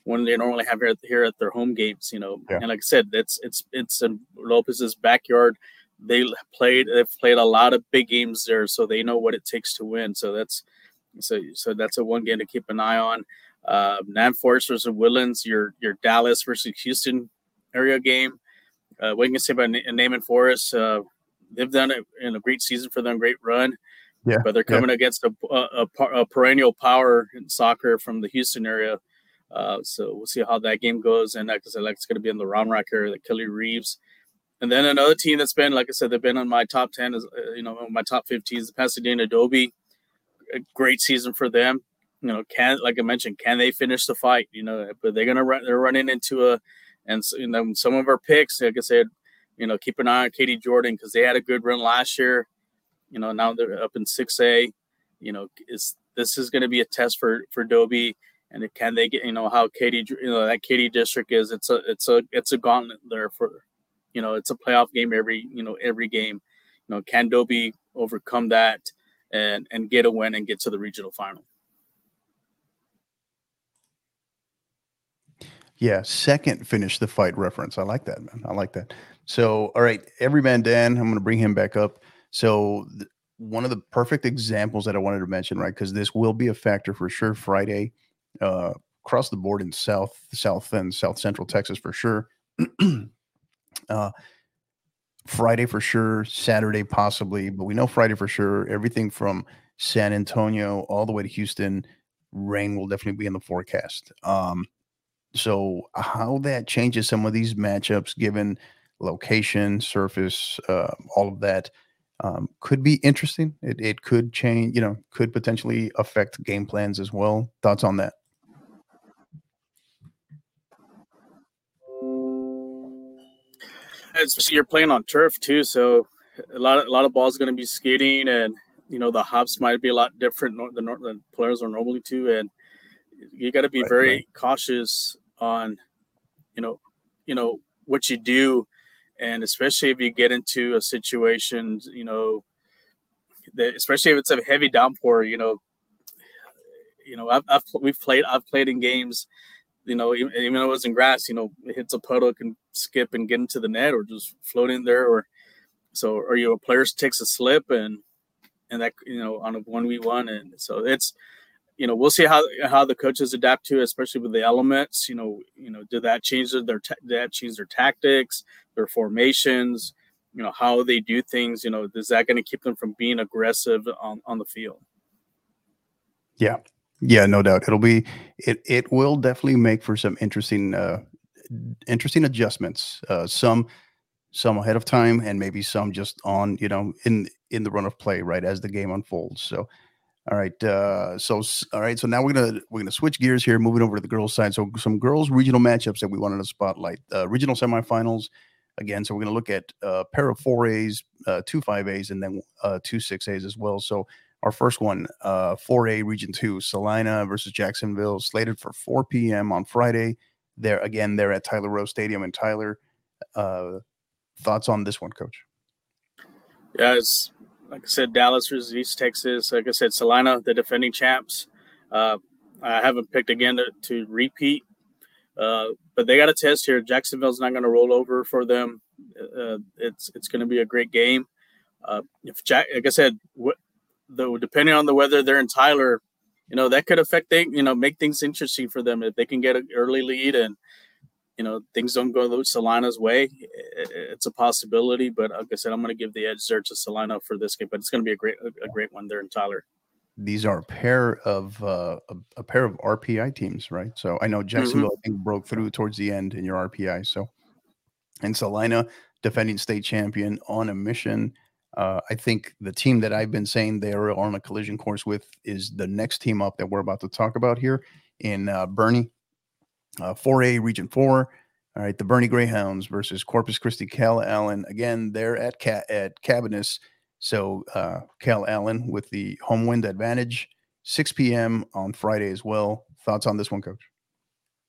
when they normally have here, here at their home games, you know. Yeah. And like I said, it's it's it's in Lopez's backyard. They played they've played a lot of big games there, so they know what it takes to win. So that's so so that's a one game to keep an eye on. Uh, Naaman Forest versus Woodlands, your your Dallas versus Houston area game. Uh, what you can say about Naaman Forest? Uh, they've done it in a great season for them, great run. Yeah, but they're coming yeah. against a, a, a, perennial power in soccer from the Houston area. Uh, so we'll see how that game goes. And like I said, like it's going to be in the Round Rock area, the Kelly Reeves. And then another team that's been, like I said, they've been on my top 10 is, uh, you know, my top 15 is the Pasadena Dobie. A great season for them. you know, can like I mentioned, can they finish the fight? You know, but they're gonna run. They're running into a, and you know, some of our picks, like I said, you know, keep an eye on Katy Jordan because they had a good run last year. You know, now they're up in six A. You know, is this is going to be a test for for Dobie, and can they get you know how Katy you know that Katy district is? It's a it's a it's a gauntlet there for, you know, it's a playoff game every you know every game. You know, can Dobie overcome that and and get a win and get to the regional final? Yeah, second finish the fight reference. I like that, man. I like that. So, all right, every man Dan, I'm going to bring him back up. So, th- one of the perfect examples that I wanted to mention, right? Because this will be a factor for sure Friday, uh, across the board in South, South, and South Central Texas for sure. uh, Friday for sure, Saturday possibly, but we know Friday for sure. Everything from San Antonio all the way to Houston, rain will definitely be in the forecast. Um, so how that changes some of these matchups, given location, surface, uh, all of that, um, could be interesting. It, it could change, you know, could potentially affect game plans as well. Thoughts on that? It's, you're playing on turf too, so a lot of, a lot of balls are going to be skating, and you know the hops might be a lot different than, the players are normally too, and you got to be right, very right. cautious on you know you know what you do and especially if you get into a situation you know that especially if it's a heavy downpour you know you know I've, I've we've played i've played in games you know even, even though it was in grass you know it hits a puddle can skip and get into the net or just float in there or so or you know a player takes a slip and and that you know on a one v one and so it's you know, we'll see how how the coaches adapt to, it, especially with the elements. You know, you know, did that change their, their that change their tactics, their formations? You know, how they do things. You know, is that going to keep them from being aggressive on on the field? Yeah, yeah, no doubt. It'll be it. It will definitely make for some interesting uh interesting adjustments. Uh, some some ahead of time, and maybe some just on you know in in the run of play right as the game unfolds. So all right. Uh, so all right. So now we're gonna we're gonna switch gears here, moving over to the girls' side. So some girls' regional matchups that we wanted to spotlight. Uh, regional semifinals again. So we're gonna look at uh, pair of four A's, uh, two five A's, and then uh, two six A's as well. So our first one, uh, four A Region Two, Celina versus Jacksonville, slated for 4 p.m. on Friday. There again, they're at Tyler Rose Stadium And Tyler. Uh, thoughts on this one, Coach? Yeah, it's like I said, Dallas versus East Texas. Like I said, Celina, the defending champs. Uh, I haven't picked again to, to repeat, uh, but they got a test here. Jacksonville's not going to roll over for them. Uh, it's it's going to be a great game. Uh, if Jack, like I said, what, the depending on the weather, they're in Tyler. You know that could affect things. You know, make things interesting for them if they can get an early lead and you know things don't go Celina's way, it's a possibility. But like I said, I'm going to give the edge there to Celina for this game. But it's going to be a great a great one there in Tyler. These are a pair of uh, a, a, pair of RPI teams, right? So I know Jacksonville mm-hmm. I think broke through towards the end in your RPI. So and Celina, defending state champion, on a mission. Uh, I think the team that I've been saying they are on a collision course with is the next team up that we're about to talk about here in uh, Boerne uh, 4A Region 4. All right, the Boerne Greyhounds versus Corpus Christi Calallen. Again, they're at Ca- at Cabaniss. So uh, Calallen with the home wind advantage. 6 p.m. on Friday as well. Thoughts on this one, Coach?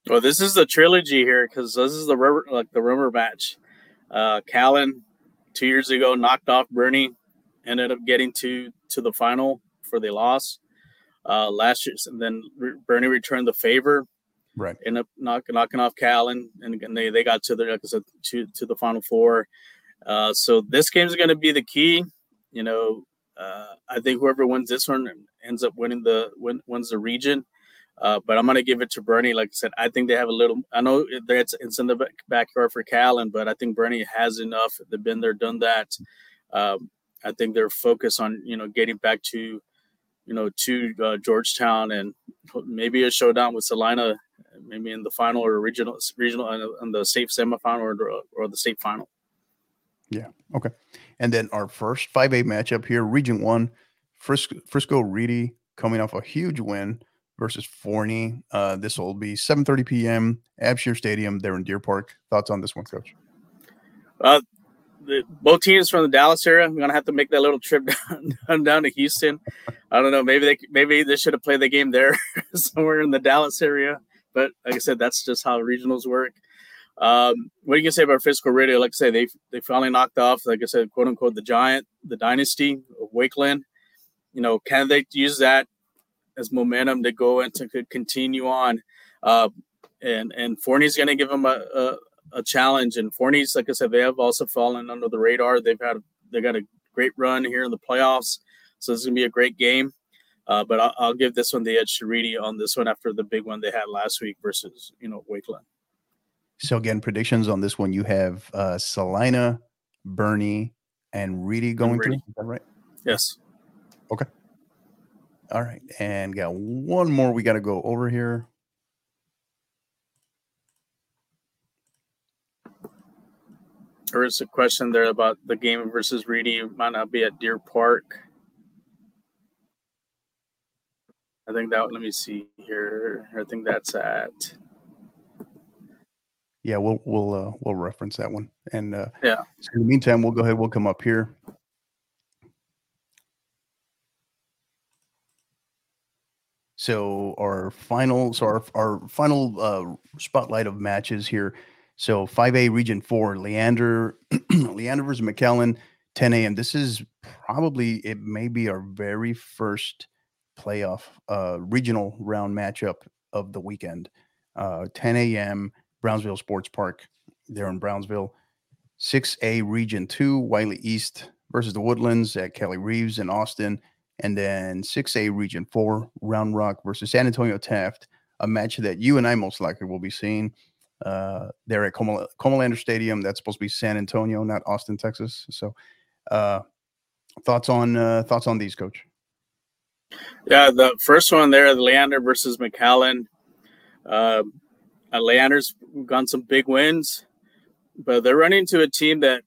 Well, this is the trilogy here because this is the river, like the river match. Uh, Callan two years ago knocked off Boerne, ended up getting to to the final for the loss. Uh, last year, and then Boerne returned the favor. Right. End up knock, knocking off cal and, and they, they got to the like I said, to, to the final four. Uh, so this game is going to be the key you know uh, i think whoever wins this one ends up winning the win, wins the region uh, but i'm to give it to boerne like i said i think they have a little i know it's, it's in the backyard for callan but i think boerne has enough they've been there done that um, i think they're focused on you know getting back to you know to uh, georgetown and maybe a showdown with Celina, maybe in the final or regional, regional, and the state semifinal or, or the state final. Yeah. Okay. And then our first 5A matchup here, Region One, Frisco, Frisco Reedy coming off a huge win versus Forney. Uh, this will be 7:30 p.m. Abshire Stadium. There in Deer Park. Thoughts on this one, Coach? Uh, the, both teams from the Dallas area. I'm gonna have to make that little trip down down to Houston. I don't know. Maybe they maybe they should have played the game there somewhere in the Dallas area. But like I said, that's just how regionals work. Um, what do you say about Frisco Reedy? Like I say, they they finally knocked off, like I said, quote unquote, the giant, the dynasty of Wakeland. You know, can they use that as momentum to go and to continue on? Uh, and and Forney's going to give them a, a, a challenge. And Forney's, like I said, they have also fallen under the radar. They've had they got a great run here in the playoffs, so this is going to be a great game. Uh, but I'll, I'll, give this one the edge to Reedy on this one after the big one they had last week versus you know Wakeland. So again, predictions on this one: you have uh, Celina, Boerne, and Reedy going through. Is that right? Yes. Okay. All right, and got one more we got to go over here. There is a question there about the game versus Reedy might not be at Deer Park. I think that. Let me see here. I think that's at yeah, we'll we'll uh, we'll reference that one. And uh, yeah, so in the meantime, we'll go ahead. We'll come up here. So our final, so our our final uh, spotlight of matches here. So 5A Region Four, Leander, Leander versus McAllen, 10 a.m. This is probably it may be our very first playoff uh, regional round matchup of the weekend. Uh, 10 a.m. Brownsville Sports Park there in Brownsville. 6A Region 2, Wylie East versus the Woodlands at Kelly Reeves in Austin. And then 6A Region 4, Round Rock versus San Antonio Taft, a match that you and I most likely will be seeing uh, there at Comal- Comalander Stadium. That's supposed to be San Antonio, not Austin, Texas. So, uh, thoughts on uh, thoughts on these, Coach? Yeah, the first one there, the Leander versus McAllen. Uh, Leander's gotten some big wins, but they're running into a team that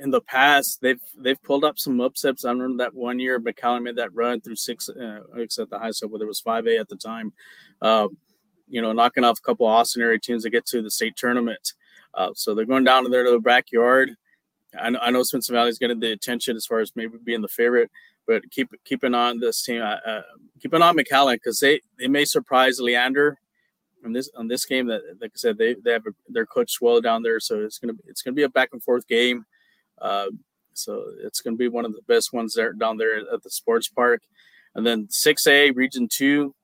in the past they've they've pulled up some upsets. I remember that one year McAllen made that run through six, uh, except the high school where there was five A at the time. Uh, you know, knocking off a couple of Austin area teams to get to the state tournament. Uh, so they're going down to their to the backyard. I know, I know Smithson Valley's getting the attention as far as maybe being the favorite, but keep keeping on this team, uh, uh keeping on McAllen because they they may surprise Leander on this on this game that like I said they they have a, their coach Swell down there, so it's gonna it's gonna be a back and forth game. Uh, so it's gonna be one of the best ones there down there at the sports park. And then 6A Region Two,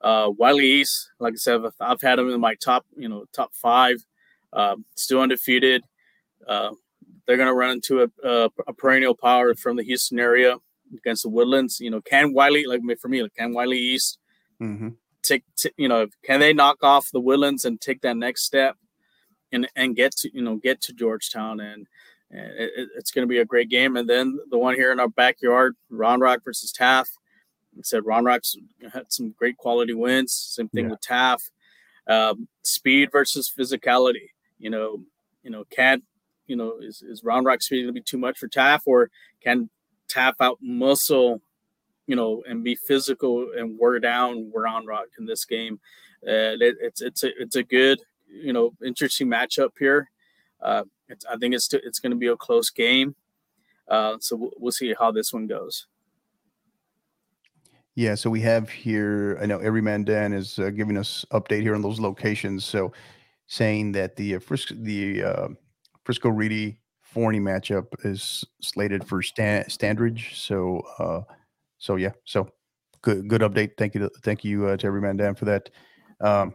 uh, Wylie East. Like I said, I've, I've had them in my top you know top five. Uh, still undefeated. Uh, they're gonna run into a, a, a perennial power from the Houston area against the Woodlands. You know, can Wylie like for me, like, can Wylie East mm-hmm take, t- you know, can they knock off the Woodlands and take that next step and and get to you know get to Georgetown and, and it, it's going to be a great game. And then the one here in our backyard, Round Rock versus Taft. I said Round Rock's had some great quality wins. Same thing yeah. with Taft. Um, speed versus physicality. You know, you know, can't you know is, is Round Rock speed going to be too much for Taft, or can Taft out muscle you know, and be physical and wear down Round Rock in this game. Uh, it, it's it's a it's a good you know interesting matchup here. Uh, I think it's it's going to be a close game. Uh, so we'll, we'll see how this one goes. Yeah, so we have here. I know every man Dan is uh, giving us update here on those locations. So saying that the uh, Frisco the uh, Frisco Reedy Forney matchup is slated for Stan- Standridge. So uh, so yeah, so good good update. Thank you to thank you uh, to Everyman Dan for that. Um,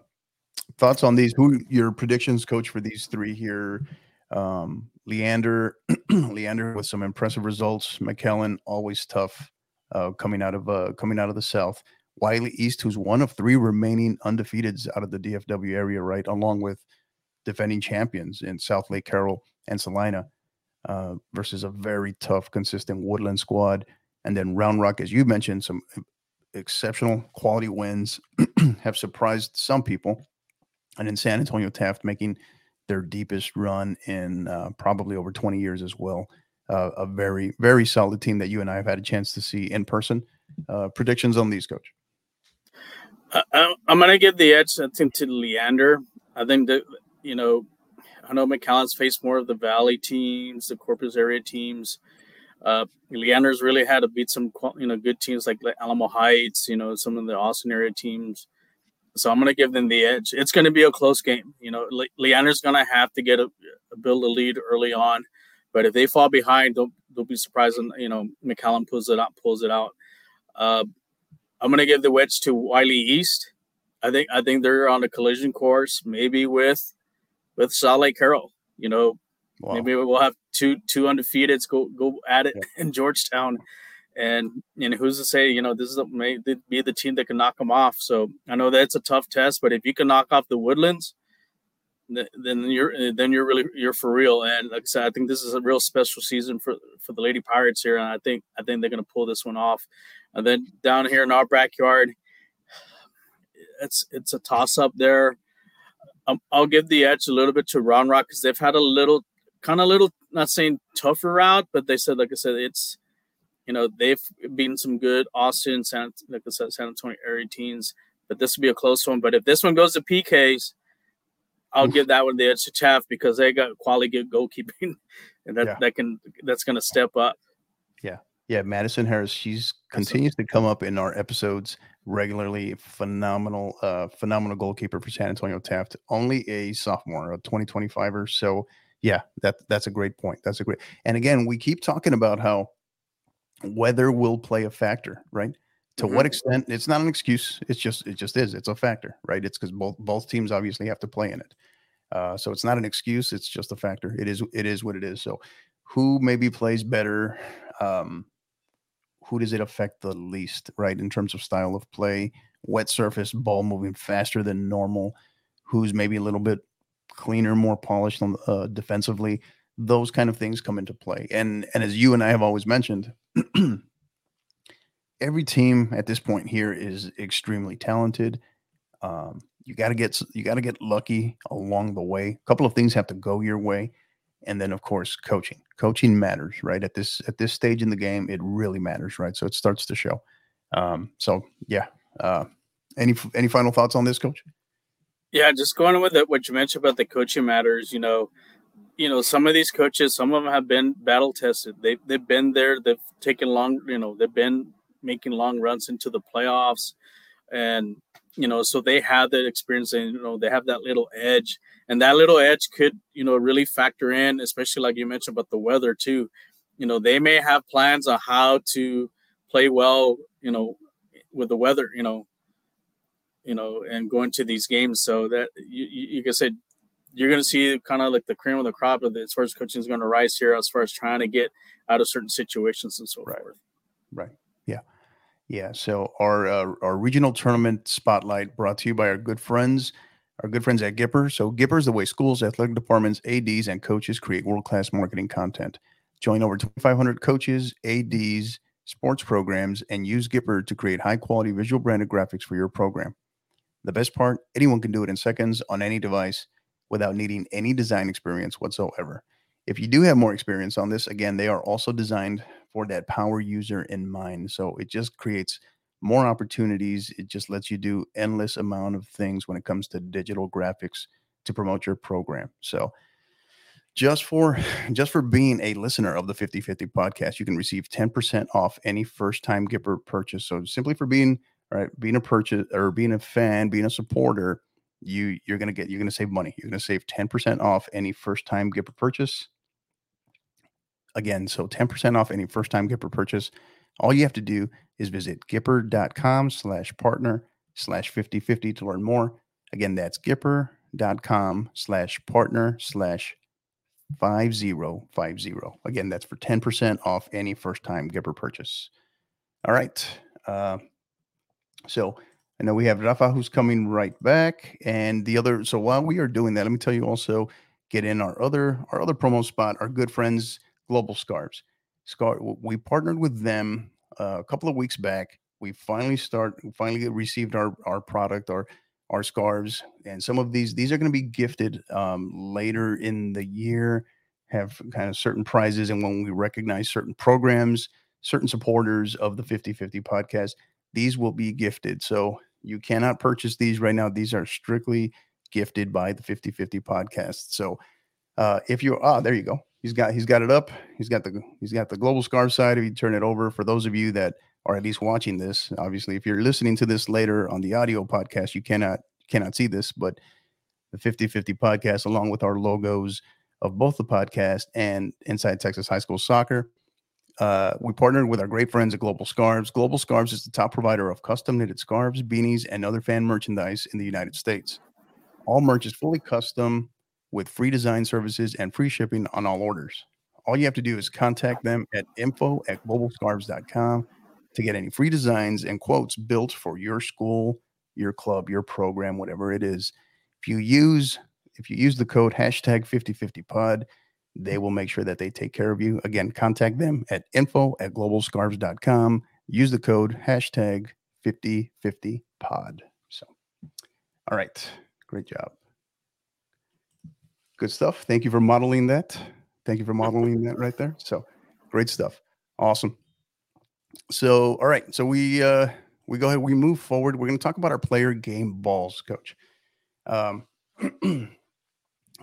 thoughts on these? Who your predictions, coach, for these three here? Um, Leander, Leander with some impressive results. McAllen always tough, uh, coming out of uh, coming out of the South. Wylie East, who's one of three remaining undefeateds out of the DFW area, right, along with defending champions in Southlake Carroll and Celina, uh, versus a very tough, consistent Woodland squad. And then Round Rock, as you mentioned, some exceptional quality wins have surprised some people. And in San Antonio Taft making their deepest run in uh, probably over 20 years as well. Uh, a very, very solid team that you and I have had a chance to see in person. Uh, predictions on these, coach? I, am going to give the edge, I think, to Leander. I think that, you know, I know McAllen's faced more of the Valley teams, the Corpus area teams. Uh, Leander's really had to beat some, you know, good teams like Alamo Heights, you know, some of the Austin area teams. So I'm going to give them the edge. It's going to be a close game. You know, Le- Leander's going to have to get a, build a lead early on, but if they fall behind, they'll, don't be surprised. When, you know, McAllen pulls it out, pulls it out. Uh, I'm going to give the wedge to Wylie East. I think I think they're on a collision course, maybe with with Lake Carroll. You know, wow. maybe we'll have two two undefeateds go go at it yeah. in Georgetown and and who's to say, you know, this is a, may be the team that can knock them off. So I know that's a tough test, but if you can knock off the Woodlands, then you're then you're really you're for real. And like I said, I think this is a real special season for for the Lady Pirates here, and I think I think they're going to pull this one off. And then down here in our backyard, it's it's a toss up there. Um, I'll give the edge a little bit to Round Rock because they've had a little kind of little not saying tougher route, but they said like I said it's you know, they've beaten some good Austin, San, like I said, San Antonio area teams, but this will be a close one. But if this one goes to PKs, I'll Oof. give that one the edge to Taft because they got quality good goalkeeping, and that yeah. that can that's going to step up. Yeah, yeah. Madison Harris, she's continues to come up in our episodes regularly. Phenomenal, uh, phenomenal goalkeeper for San Antonio Taft. Only a sophomore, a 2025er. So yeah, that that's a great point. That's a great. And again, we keep talking about how weather will play a factor, right? To mm-hmm. what extent? It's not an excuse. It's just it just is. It's a factor, right? It's because both both teams obviously have to play in it. Uh, so it's not an excuse. It's just a factor. It is it is what it is. So who maybe plays better? Um, who does it affect the least, right? In terms of style of play, wet surface, ball moving faster than normal. Who's maybe a little bit cleaner, more polished on uh, defensively? Those kind of things come into play. And and as you and I have always mentioned, every team at this point here is extremely talented. Um, you got to get you got to get lucky along the way. A couple of things have to go your way, and then of course coaching. Coaching matters, right? At this at this stage in the game, it really matters, right? So it starts to show. Um, so yeah. Uh, any any final thoughts on this, coach? Yeah, just going with it, what you mentioned about the coaching matters. You know, you know, some of these coaches, some of them have been battle tested. They they've been there. They've taken long, you know, they've been making long runs into the playoffs, and you know, so they have that experience, and you know, they have that little edge, and that little edge could, you know, really factor in, especially like you mentioned about the weather too. You know, they may have plans on how to play well, you know, with the weather, you know, you know, and going to these games. So that you, you, you can say you're going to see kind of like the cream of the crop of the, as far as coaching is going to rise here as far as trying to get out of certain situations and so right. forth. Right. Yeah. Yeah. So our uh, our regional tournament spotlight brought to you by our good friends, our good friends at Gipper. So Gipper is the way schools, athletic departments, ads, and coaches create world class marketing content. Join over 2,500 coaches, ads, sports programs, and use Gipper to create high quality visual branded graphics for your program. The best part, anyone can do it in seconds on any device without needing any design experience whatsoever. If you do have more experience on this, again, they are also designed for that power user in mind. So it just creates more opportunities. It just lets you do endless amount of things when it comes to digital graphics to promote your program. So just for just for being a listener of the 5050 podcast, you can receive 10% off any first time Gipper purchase. So simply for being right, being a purchase or being a fan, being a supporter, you you're gonna get you're gonna save money. You're gonna save 10% off any first time Gipper purchase. Again, so 10% off any first time Gipper purchase. All you have to do is visit gipper.com slash partner slash 5050 to learn more. Again, that's gipper.com slash partner slash 5050. Again, that's for 10% off any first time Gipper purchase. All right. Uh, so I know we have Rafa who's coming right back, and the other. So while we are doing that, let me tell you also get in our other our other promo spot. Our good friends Global Scarves. Scar. We partnered with them uh, a couple of weeks back. We finally start. Finally received our our product, our our scarves, and some of these these are going to be gifted um, later in the year. Have kind of certain prizes, and when we recognize certain programs, certain supporters of the 50-50 podcast, these will be gifted. So You cannot purchase these right now. These are strictly gifted by the 5050 podcast. So uh, if you ah, there you go. He's got he's got it up. He's got the he's got the global scarf side. If you turn it over, for those of you that are at least watching this, obviously, if you're listening to this later on the audio podcast, you cannot cannot see this, but the 5050 podcast, along with our logos of both the podcast and Inside Texas High School Soccer. Uh, we partnered with our great friends at Global Scarves. Global Scarves is the top provider of custom knitted scarves, beanies, and other fan merchandise in the United States. All merch is fully custom with free design services and free shipping on all orders. All you have to do is contact them at info at globalscarves.com to get any free designs and quotes built for your school, your club, your program, whatever it is. If you use if you use the code hashtag 5050pod, they will make sure that they take care of you. Again, contact them at info at globalscarves.com. Use the code hashtag 5050pod. So, all right. Great job. Good stuff. Thank you for modeling that. Thank you for modeling that right there. So, great stuff. Awesome. So, all right. So we uh we go ahead. We move forward. We're going to talk about our player game balls, coach. Um,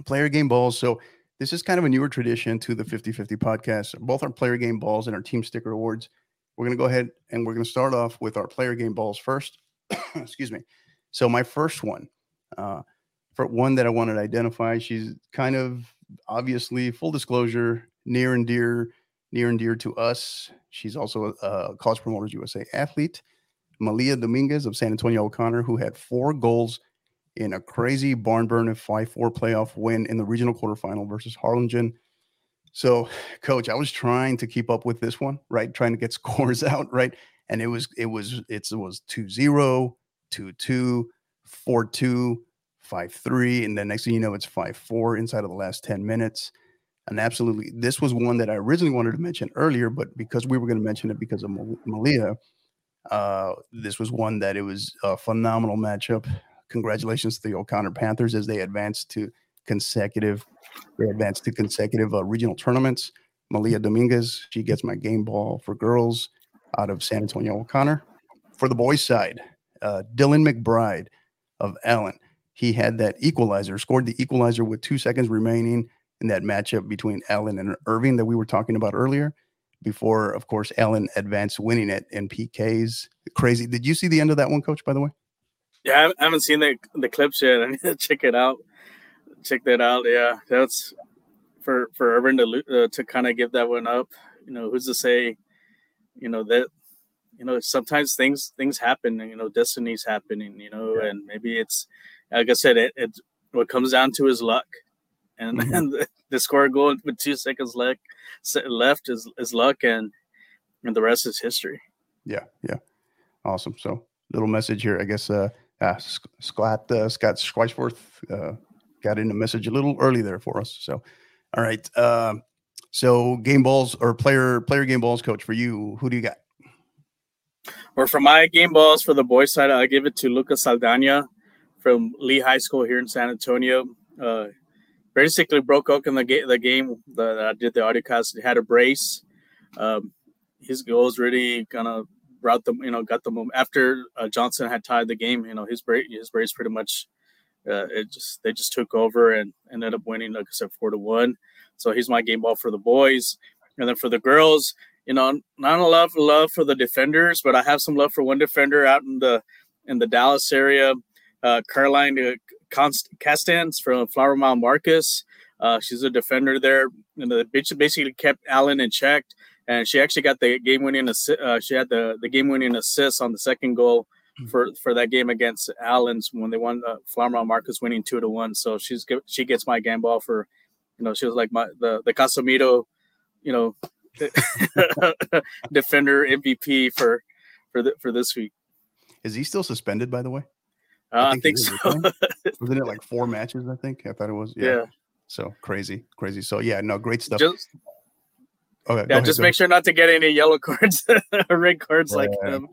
player game balls. So this is kind of a newer tradition to the 50-50 podcast. Both our player game balls and our team sticker awards. We're going to go ahead and we're going to start off with our player game balls first. Excuse me. So my first one, uh, for one that I wanted to identify, she's kind of obviously full disclosure, near and dear, near and dear to us. She's also a, a College Promoters USA athlete, Malia Dominguez of San Antonio O'Connor, who had four goals in a crazy barn burner 5 4 playoff win in the regional quarterfinal versus Harlingen. So, coach, I was trying to keep up with this one, right? Trying to get scores out, right? And it was, it was, it was 2 0, 2 2, 4 2, 5 3. And then next thing you know, it's 5 4 inside of the last 10 minutes. And absolutely, this was one that I originally wanted to mention earlier, but because we were going to mention it because of Malia, uh, this was one that it was a phenomenal matchup congratulations to the O'Connor Panthers as they advance to consecutive they advance to consecutive uh, regional tournaments. Malia Dominguez, she gets my game ball for girls out of San Antonio O'Connor. For the boys' side, uh, Dylan McBride of Allen, he had that equalizer, scored the equalizer with two seconds remaining in that matchup between Allen and Irving that we were talking about earlier. Before, of course, Allen advanced winning it in PKs. Crazy. Did you see the end of that one, Coach? By the way. Yeah, I haven't seen the the clips yet. I need to check it out. Check that out. Yeah, that's for for Irving to uh, to kind of give that one up. You know, who's to say? You know that you know sometimes things things happen. You know, destiny's happening. You know, yeah. and maybe it's like I said, it, it what comes down to is luck, and mm-hmm. and the, the score goal with two seconds left left is is luck, and and the rest is history. Yeah, yeah, awesome. So little message here, I guess. uh uh, Scott uh, Scott Schweisworth uh, got in a message a little early there for us. So, all right. Uh, so game balls or player player game balls coach for you. Who do you got? Or for my game balls for the boys side, I give it to Lucas Saldana from Lee High School here in San Antonio. Uh, basically broke open the, ga- the game that I did the audio cast. He had a brace. Um, his goals really kind of brought them, you know, got them after uh, Johnson had tied the game. You know, his brace, his brace pretty much, uh, it just they just took over and ended up winning, like I said, four to one. So he's my game ball for the boys, and then for the girls, you know, not a lot of love for the defenders, but I have some love for one defender out in the in the Dallas area, uh, Caroline Castans from Flower Mound Marcus. Uh, she's a defender there, and the bitch basically kept Allen in check and she actually got the game winning assist. Uh, she had the, the game winning assist on the second goal hmm. for for that game against Allen's when they won. Uh, Flower Marcus winning two to one. So she's she gets my game ball for, you know, she was like my the the Casemiro, you know, defender MVP for for the, for this week. Is he still suspended? By the way, uh, I think, I think so. Wasn't it like four matches? I think I thought it was. Yeah. yeah. So crazy, crazy. So yeah, no, great stuff. Just, Okay, yeah, just make sure not to get any yellow cards or red cards like him.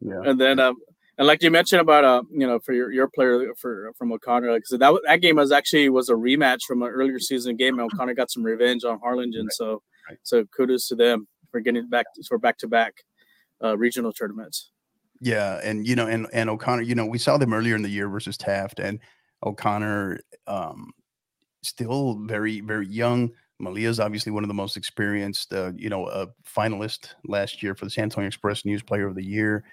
Yeah. And then, um, and like you mentioned about, uh, you know, for your, your player for from O'Connor, like so that that game was actually was a rematch from an earlier season game, and O'Connor got some revenge on Harlingen. Right. So, right. so kudos to them for getting back for back to back regional tournaments. Yeah, and you know, and and O'Connor, you know, we saw them earlier in the year versus Taft, and O'Connor, um, still very very young. Malia is obviously one of the most experienced, uh, you know, a finalist last year for the San Antonio Express News Player of the Year,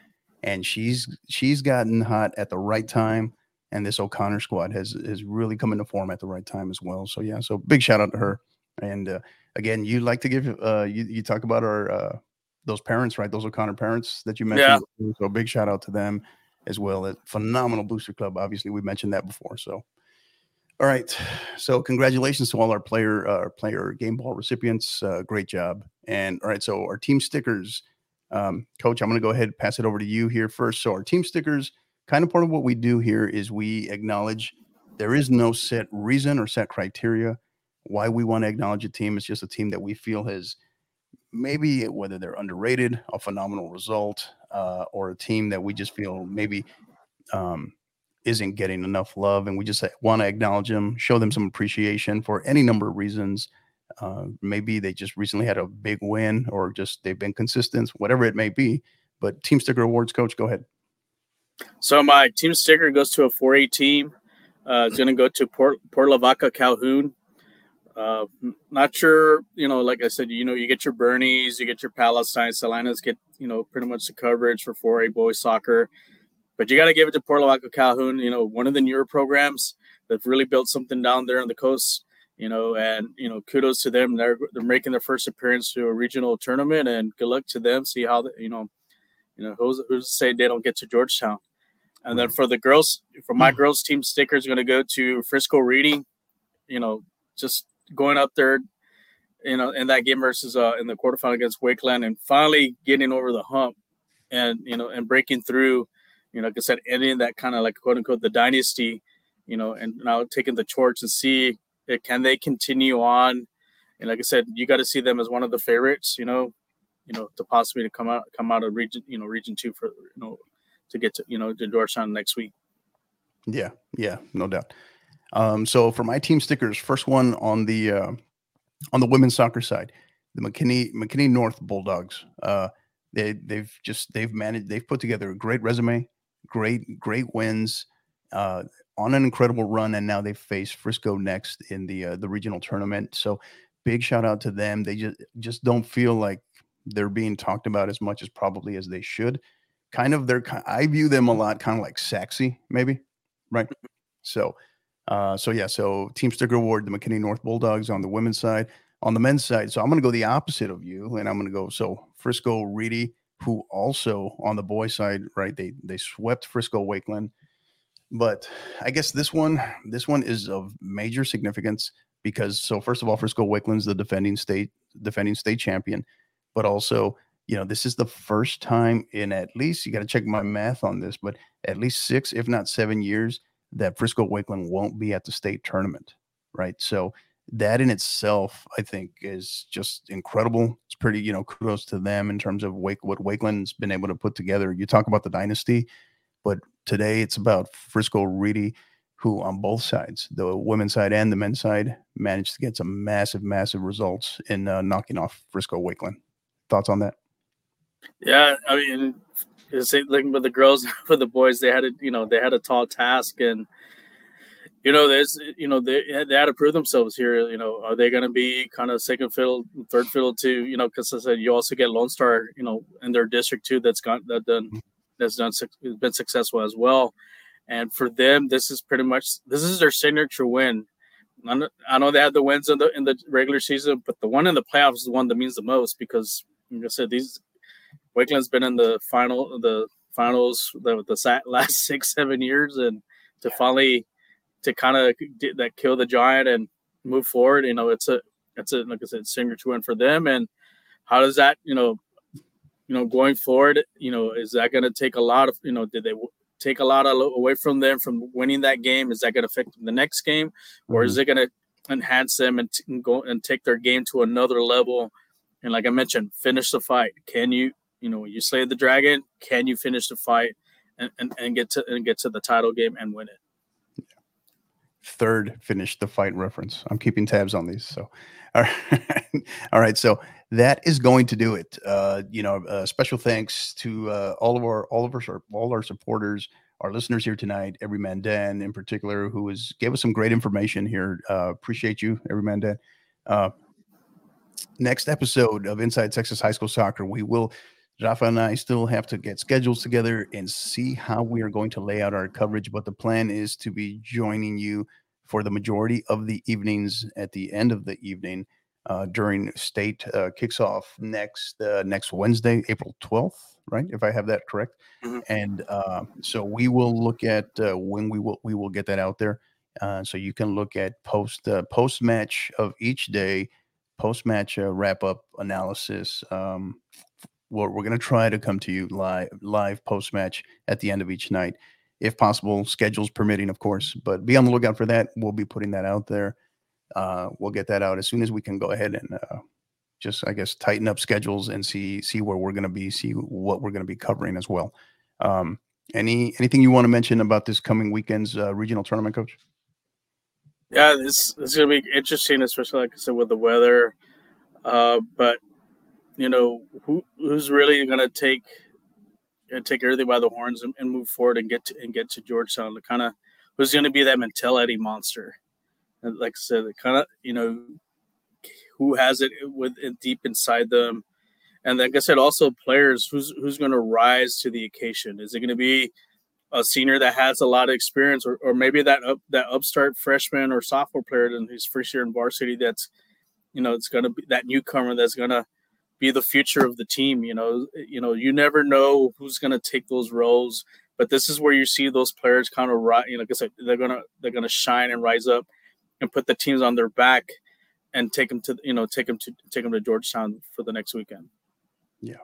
and she's she's gotten hot at the right time. And this O'Connor squad has has really come into form at the right time as well. So yeah, so big shout out to her. And uh, again, you like to give uh, you you talk about our uh, those parents, right? Those O'Connor parents that you mentioned. Yeah. So big shout out to them as well. A phenomenal booster club. Obviously, we mentioned that before. So, all right. So congratulations to all our player uh, player game ball recipients. Uh, great job. And all right. So our team stickers, um, Coach. I'm going to go ahead and pass it over to you here first. So our team stickers, kind of part of what we do here is we acknowledge there is no set reason or set criteria why we want to acknowledge a team. It's just a team that we feel has maybe whether they're underrated, a phenomenal result, uh, or a team that we just feel maybe um, isn't getting enough love, and we just want to acknowledge them, show them some appreciation for any number of reasons. Uh, maybe they just recently had a big win, or just they've been consistent, whatever it may be. But team sticker awards, coach, go ahead. So my team sticker goes to a 4A team. Uh, it's going to go to Port, Port Lavaca Calhoun. Uh, not sure, you know, like I said, you know, you get your Boernes, you get your Palestine, Celinas get, you know, pretty much the coverage for 4A boys soccer. But you got to give it to Port Lavaca Calhoun, you know, one of the newer programs that really built something down there on the coast, you know, and, you know, kudos to them. They're, they're making their first appearance to a regional tournament and good luck to them. See how, the, you know, you know, who's, who's to say they don't get to Georgetown. And then for the girls, for my hmm. girls team sticker is going to go to Frisco Reedy, you know, just going up there, you know, in that game versus uh, in the quarterfinal against Wakeland, and finally getting over the hump, and you know, and breaking through, you know, like I said, ending that kind of like quote unquote the dynasty, you know, and now taking the torch and see eh, can they continue on, and like I said, you got to see them as one of the favorites, you know, you know, to possibly to come out come out of region, you know, region two for you know to get to you know to Georgetown next week. Yeah, yeah, no doubt. Um, so for my team stickers, first one on the uh, on the women's soccer side, the McKinney McKinney North Bulldogs. Uh, they they've just they've managed they've put together a great resume, great great wins, uh, on an incredible run, and now they face Frisco next in the uh, the regional tournament. So big shout out to them. They just just don't feel like they're being talked about as much as probably as they should. Kind of they're I view them a lot kind of like sexy, maybe, right? So uh, so yeah, so Team Sticker Award, the McKinney North Bulldogs on the women's side. On the men's side, so I'm going to go the opposite of you, and I'm going to go so Frisco Reedy, who also on the boys side, right? They they swept Frisco Wakeland, but I guess this one this one is of major significance because so first of all, Frisco Wakeland's the defending state defending state champion, but also you know this is the first time in at least you got to check my math on this, but at least six, if not seven years that Frisco Wakeland won't be at the state tournament, right? So that in itself, I think, is just incredible. It's pretty, you know, kudos to them in terms of Wake what Wakeland's been able to put together. You talk about the dynasty, but today it's about Frisco Reedy, who on both sides, the women's side and the men's side, managed to get some massive, massive results in uh, knocking off Frisco Wakeland. Thoughts on that? Yeah, I mean, it's like with the girls, for the boys, they had a you know they had a tall task, and you know there's you know they they had to prove themselves here. You know, are they going to be kind of second fiddle, third fiddle to you know? Because I said you also get Lone Star, you know, in their district too. That's got that done mm-hmm. that's done been successful as well. And for them, this is pretty much this is their signature win. I know they had the wins in the in the regular season, but the one in the playoffs is the one that means the most because, like I said, these Wakeland's been in the final, the finals, the, the last six, seven years, and to finally to kind of that kill the giant and move forward. You know, it's a it's a like I said, signature win for them. And how does that, you know, you know, going forward, you know, is that going to take a lot of, you know, did they take a lot of, away from them from winning that game? Is that going to affect the next game, or mm-hmm. is it going to enhance them and, t- and go and take their game to another level? And like I mentioned, finish the fight. Can you you know, you slay the dragon, can you finish the fight and, and, and get to and get to the title game and win it? Third finish the fight reference. I'm keeping tabs on these. So, all right, all right. So that is going to do it. Uh, you know, uh, special thanks to uh, all of our all of our all our supporters, our listeners here tonight. Every Man Dan in particular, who was gave us some great information here. Uh, appreciate you, Every Man Dan. Uh, next episode of Inside Texas High School Soccer, we will Rafa and I still have to get schedules together and see how we are going to lay out our coverage. But the plan is to be joining you for the majority of the evenings at the end of the evening uh, during state uh, kicks off next uh, next Wednesday, April twelfth, right? If I have that correct. Mm-hmm. And uh, so we will look at uh, when we will we will get that out there. Uh, so you can look at post post match of each day, post match wrap up analysis. Um, we're, we're going to try to come to you live live post match at the end of each night if possible schedules permitting of course but be on the lookout for that. We'll be putting that out there. Uh, we'll get that out as soon as we can go ahead and uh, just i guess tighten up schedules and see see where we're going to be see what we're going to be covering as well. Um, any anything you want to mention about this coming weekend's uh, regional tournament coach? Yeah this, this is going to be interesting especially like i said with the weather. Uh, but you know, who who's really going to take uh, take everything by the horns and, and, move forward and get to and get to Georgetown? The kind of who's going to be that mentality monster? And like I said, the kind of you know who has it with deep inside them, and like I said, also players who's who's going to rise to the occasion. Is it going to be a senior that has a lot of experience, or, or maybe that up, that upstart freshman or sophomore player in his first year in varsity that's you know it's going to be that newcomer that's going to be the future of the team. You know, you know, you never know who's going to take those roles, but this is where you see those players kind of, you know, said, they're gonna they're gonna shine and rise up and put the teams on their back and take them to you know take them to take them to Georgetown for the next weekend. Yeah,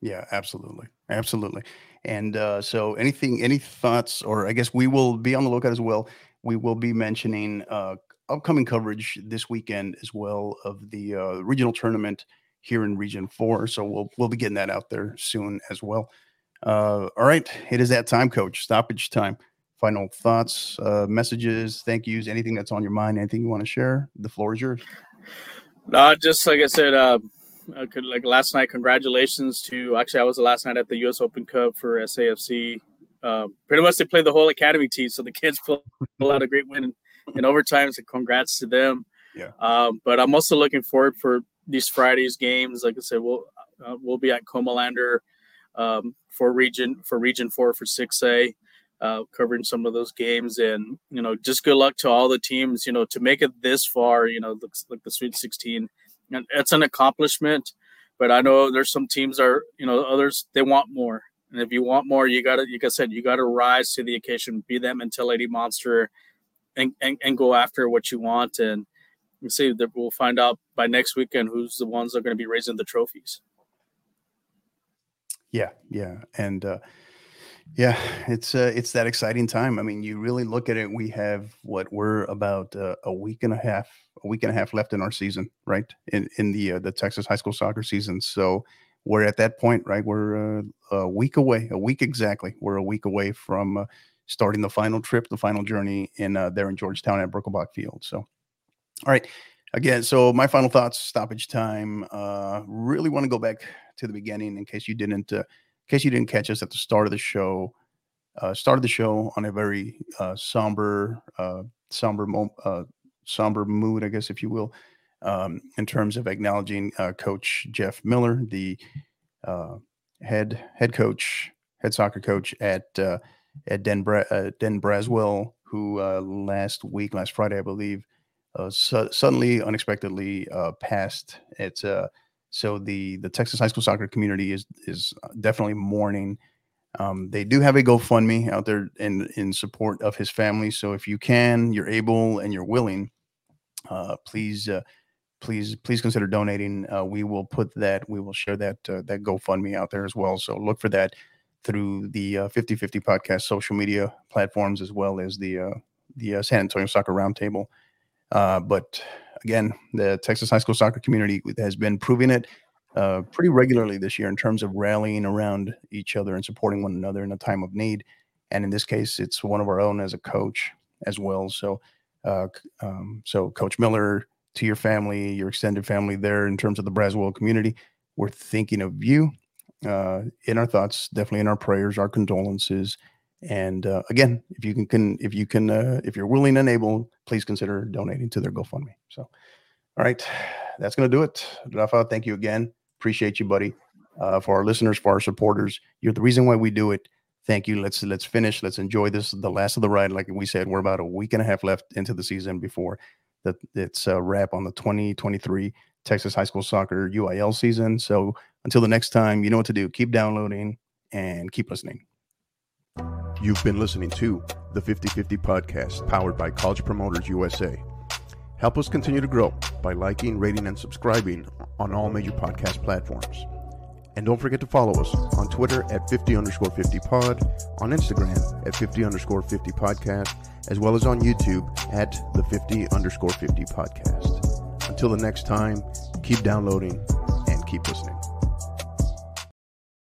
yeah, absolutely, absolutely. And uh, so, anything, any thoughts, or I guess we will be on the lookout as well. We will be mentioning uh, upcoming coverage this weekend as well of the uh, regional tournament here in Region Four. So we'll we'll be getting that out there soon as well. Uh, all right, it is that time, Coach. Stoppage time. Final thoughts, uh, messages, thank yous, anything that's on your mind, anything you want to share. The floor is yours. No, just like I said, uh, I could, like last night. Congratulations to actually, I was the last night at the U.S. Open Cup for SAFC. Uh, pretty much they played the whole academy team, so the kids pulled out a great win in, in overtime. So congrats to them. Yeah. Um, but I'm also looking forward for these Fridays games. Like I said, we'll uh, we'll be at Comalander um, for region for region four for six A, uh, covering some of those games. And you know, just good luck to all the teams. You know, to make it this far, you know, looks like the Sweet Sixteen, and it's an accomplishment. But I know there's some teams are you know others they want more. And if you want more, you gotta, like I said, you gotta rise to the occasion, be that mentality monster, and, and, and go after what you want. And see that we'll find out by next weekend who's the ones that are going to be raising the trophies. Yeah, yeah, and uh, yeah, it's uh, it's that exciting time. I mean, you really look at it. We have what we're about uh, a week and a half, a week and a half left in our season, right? In in the uh, the Texas high school soccer season. So we're at that point, right? We're uh, a week away, a week exactly. We're a week away from uh, starting the final trip, the final journey in uh, there in Georgetown at Birkelbach Field. So all right. Again, so my final thoughts, stoppage time. Uh, really want to go back to the beginning in case you didn't, uh, in case you didn't catch us at the start of the show. Uh, started the show on a very uh, somber, uh, somber, uh, somber mood, I guess, if you will, um, in terms of acknowledging uh, Coach Jeff Miller, the uh, head head coach, head soccer coach at uh, at Den, Bra- uh, Den Braswell, who uh, last week, last Friday, I believe, uh, su- suddenly, unexpectedly uh, passed. It's uh, so the the Texas high school soccer community is is definitely mourning. Um, they do have a GoFundMe out there in in support of his family. So if you can, you're able, and you're willing, uh, please. Uh, please, please consider donating. Uh, we will put that, we will share that uh, that GoFundMe out there as well. So look for that through the uh, 50-50 podcast social media platforms as well as the uh, the uh, San Antonio Soccer Roundtable uh, but again, the Texas high school soccer community has been proving it uh, pretty regularly this year in terms of rallying around each other and supporting one another in a time of need. And in this case, it's one of our own as a coach as well. So, uh, um, so Coach Miller, to your family, your extended family there in terms of the Braswell community, we're thinking of you uh, in our thoughts, definitely in our prayers, our condolences. And uh, again, if you can, can if you can, uh, if you're willing and able, please consider donating to their GoFundMe. So, all right, that's going to do it. Rafa, thank you again. Appreciate you, buddy. Uh, for our listeners, for our supporters, you're the reason why we do it. Thank you. Let's let's finish. Let's enjoy this. The last of the ride, like we said, we're about a week and a half left into the season before that it's a wrap on the 2023 Texas high school soccer UIL season. So until the next time, you know what to do. Keep downloading and keep listening. You've been listening to the 50 50 podcast powered by College Promoters USA. Help us continue to grow by liking, rating, and subscribing on all major podcast platforms. And don't forget to follow us on Twitter at 50 underscore 50 pod, on Instagram at 50 underscore 50 podcast, as well as on YouTube at the 50 underscore 50 podcast. Until the next time, keep downloading and keep listening.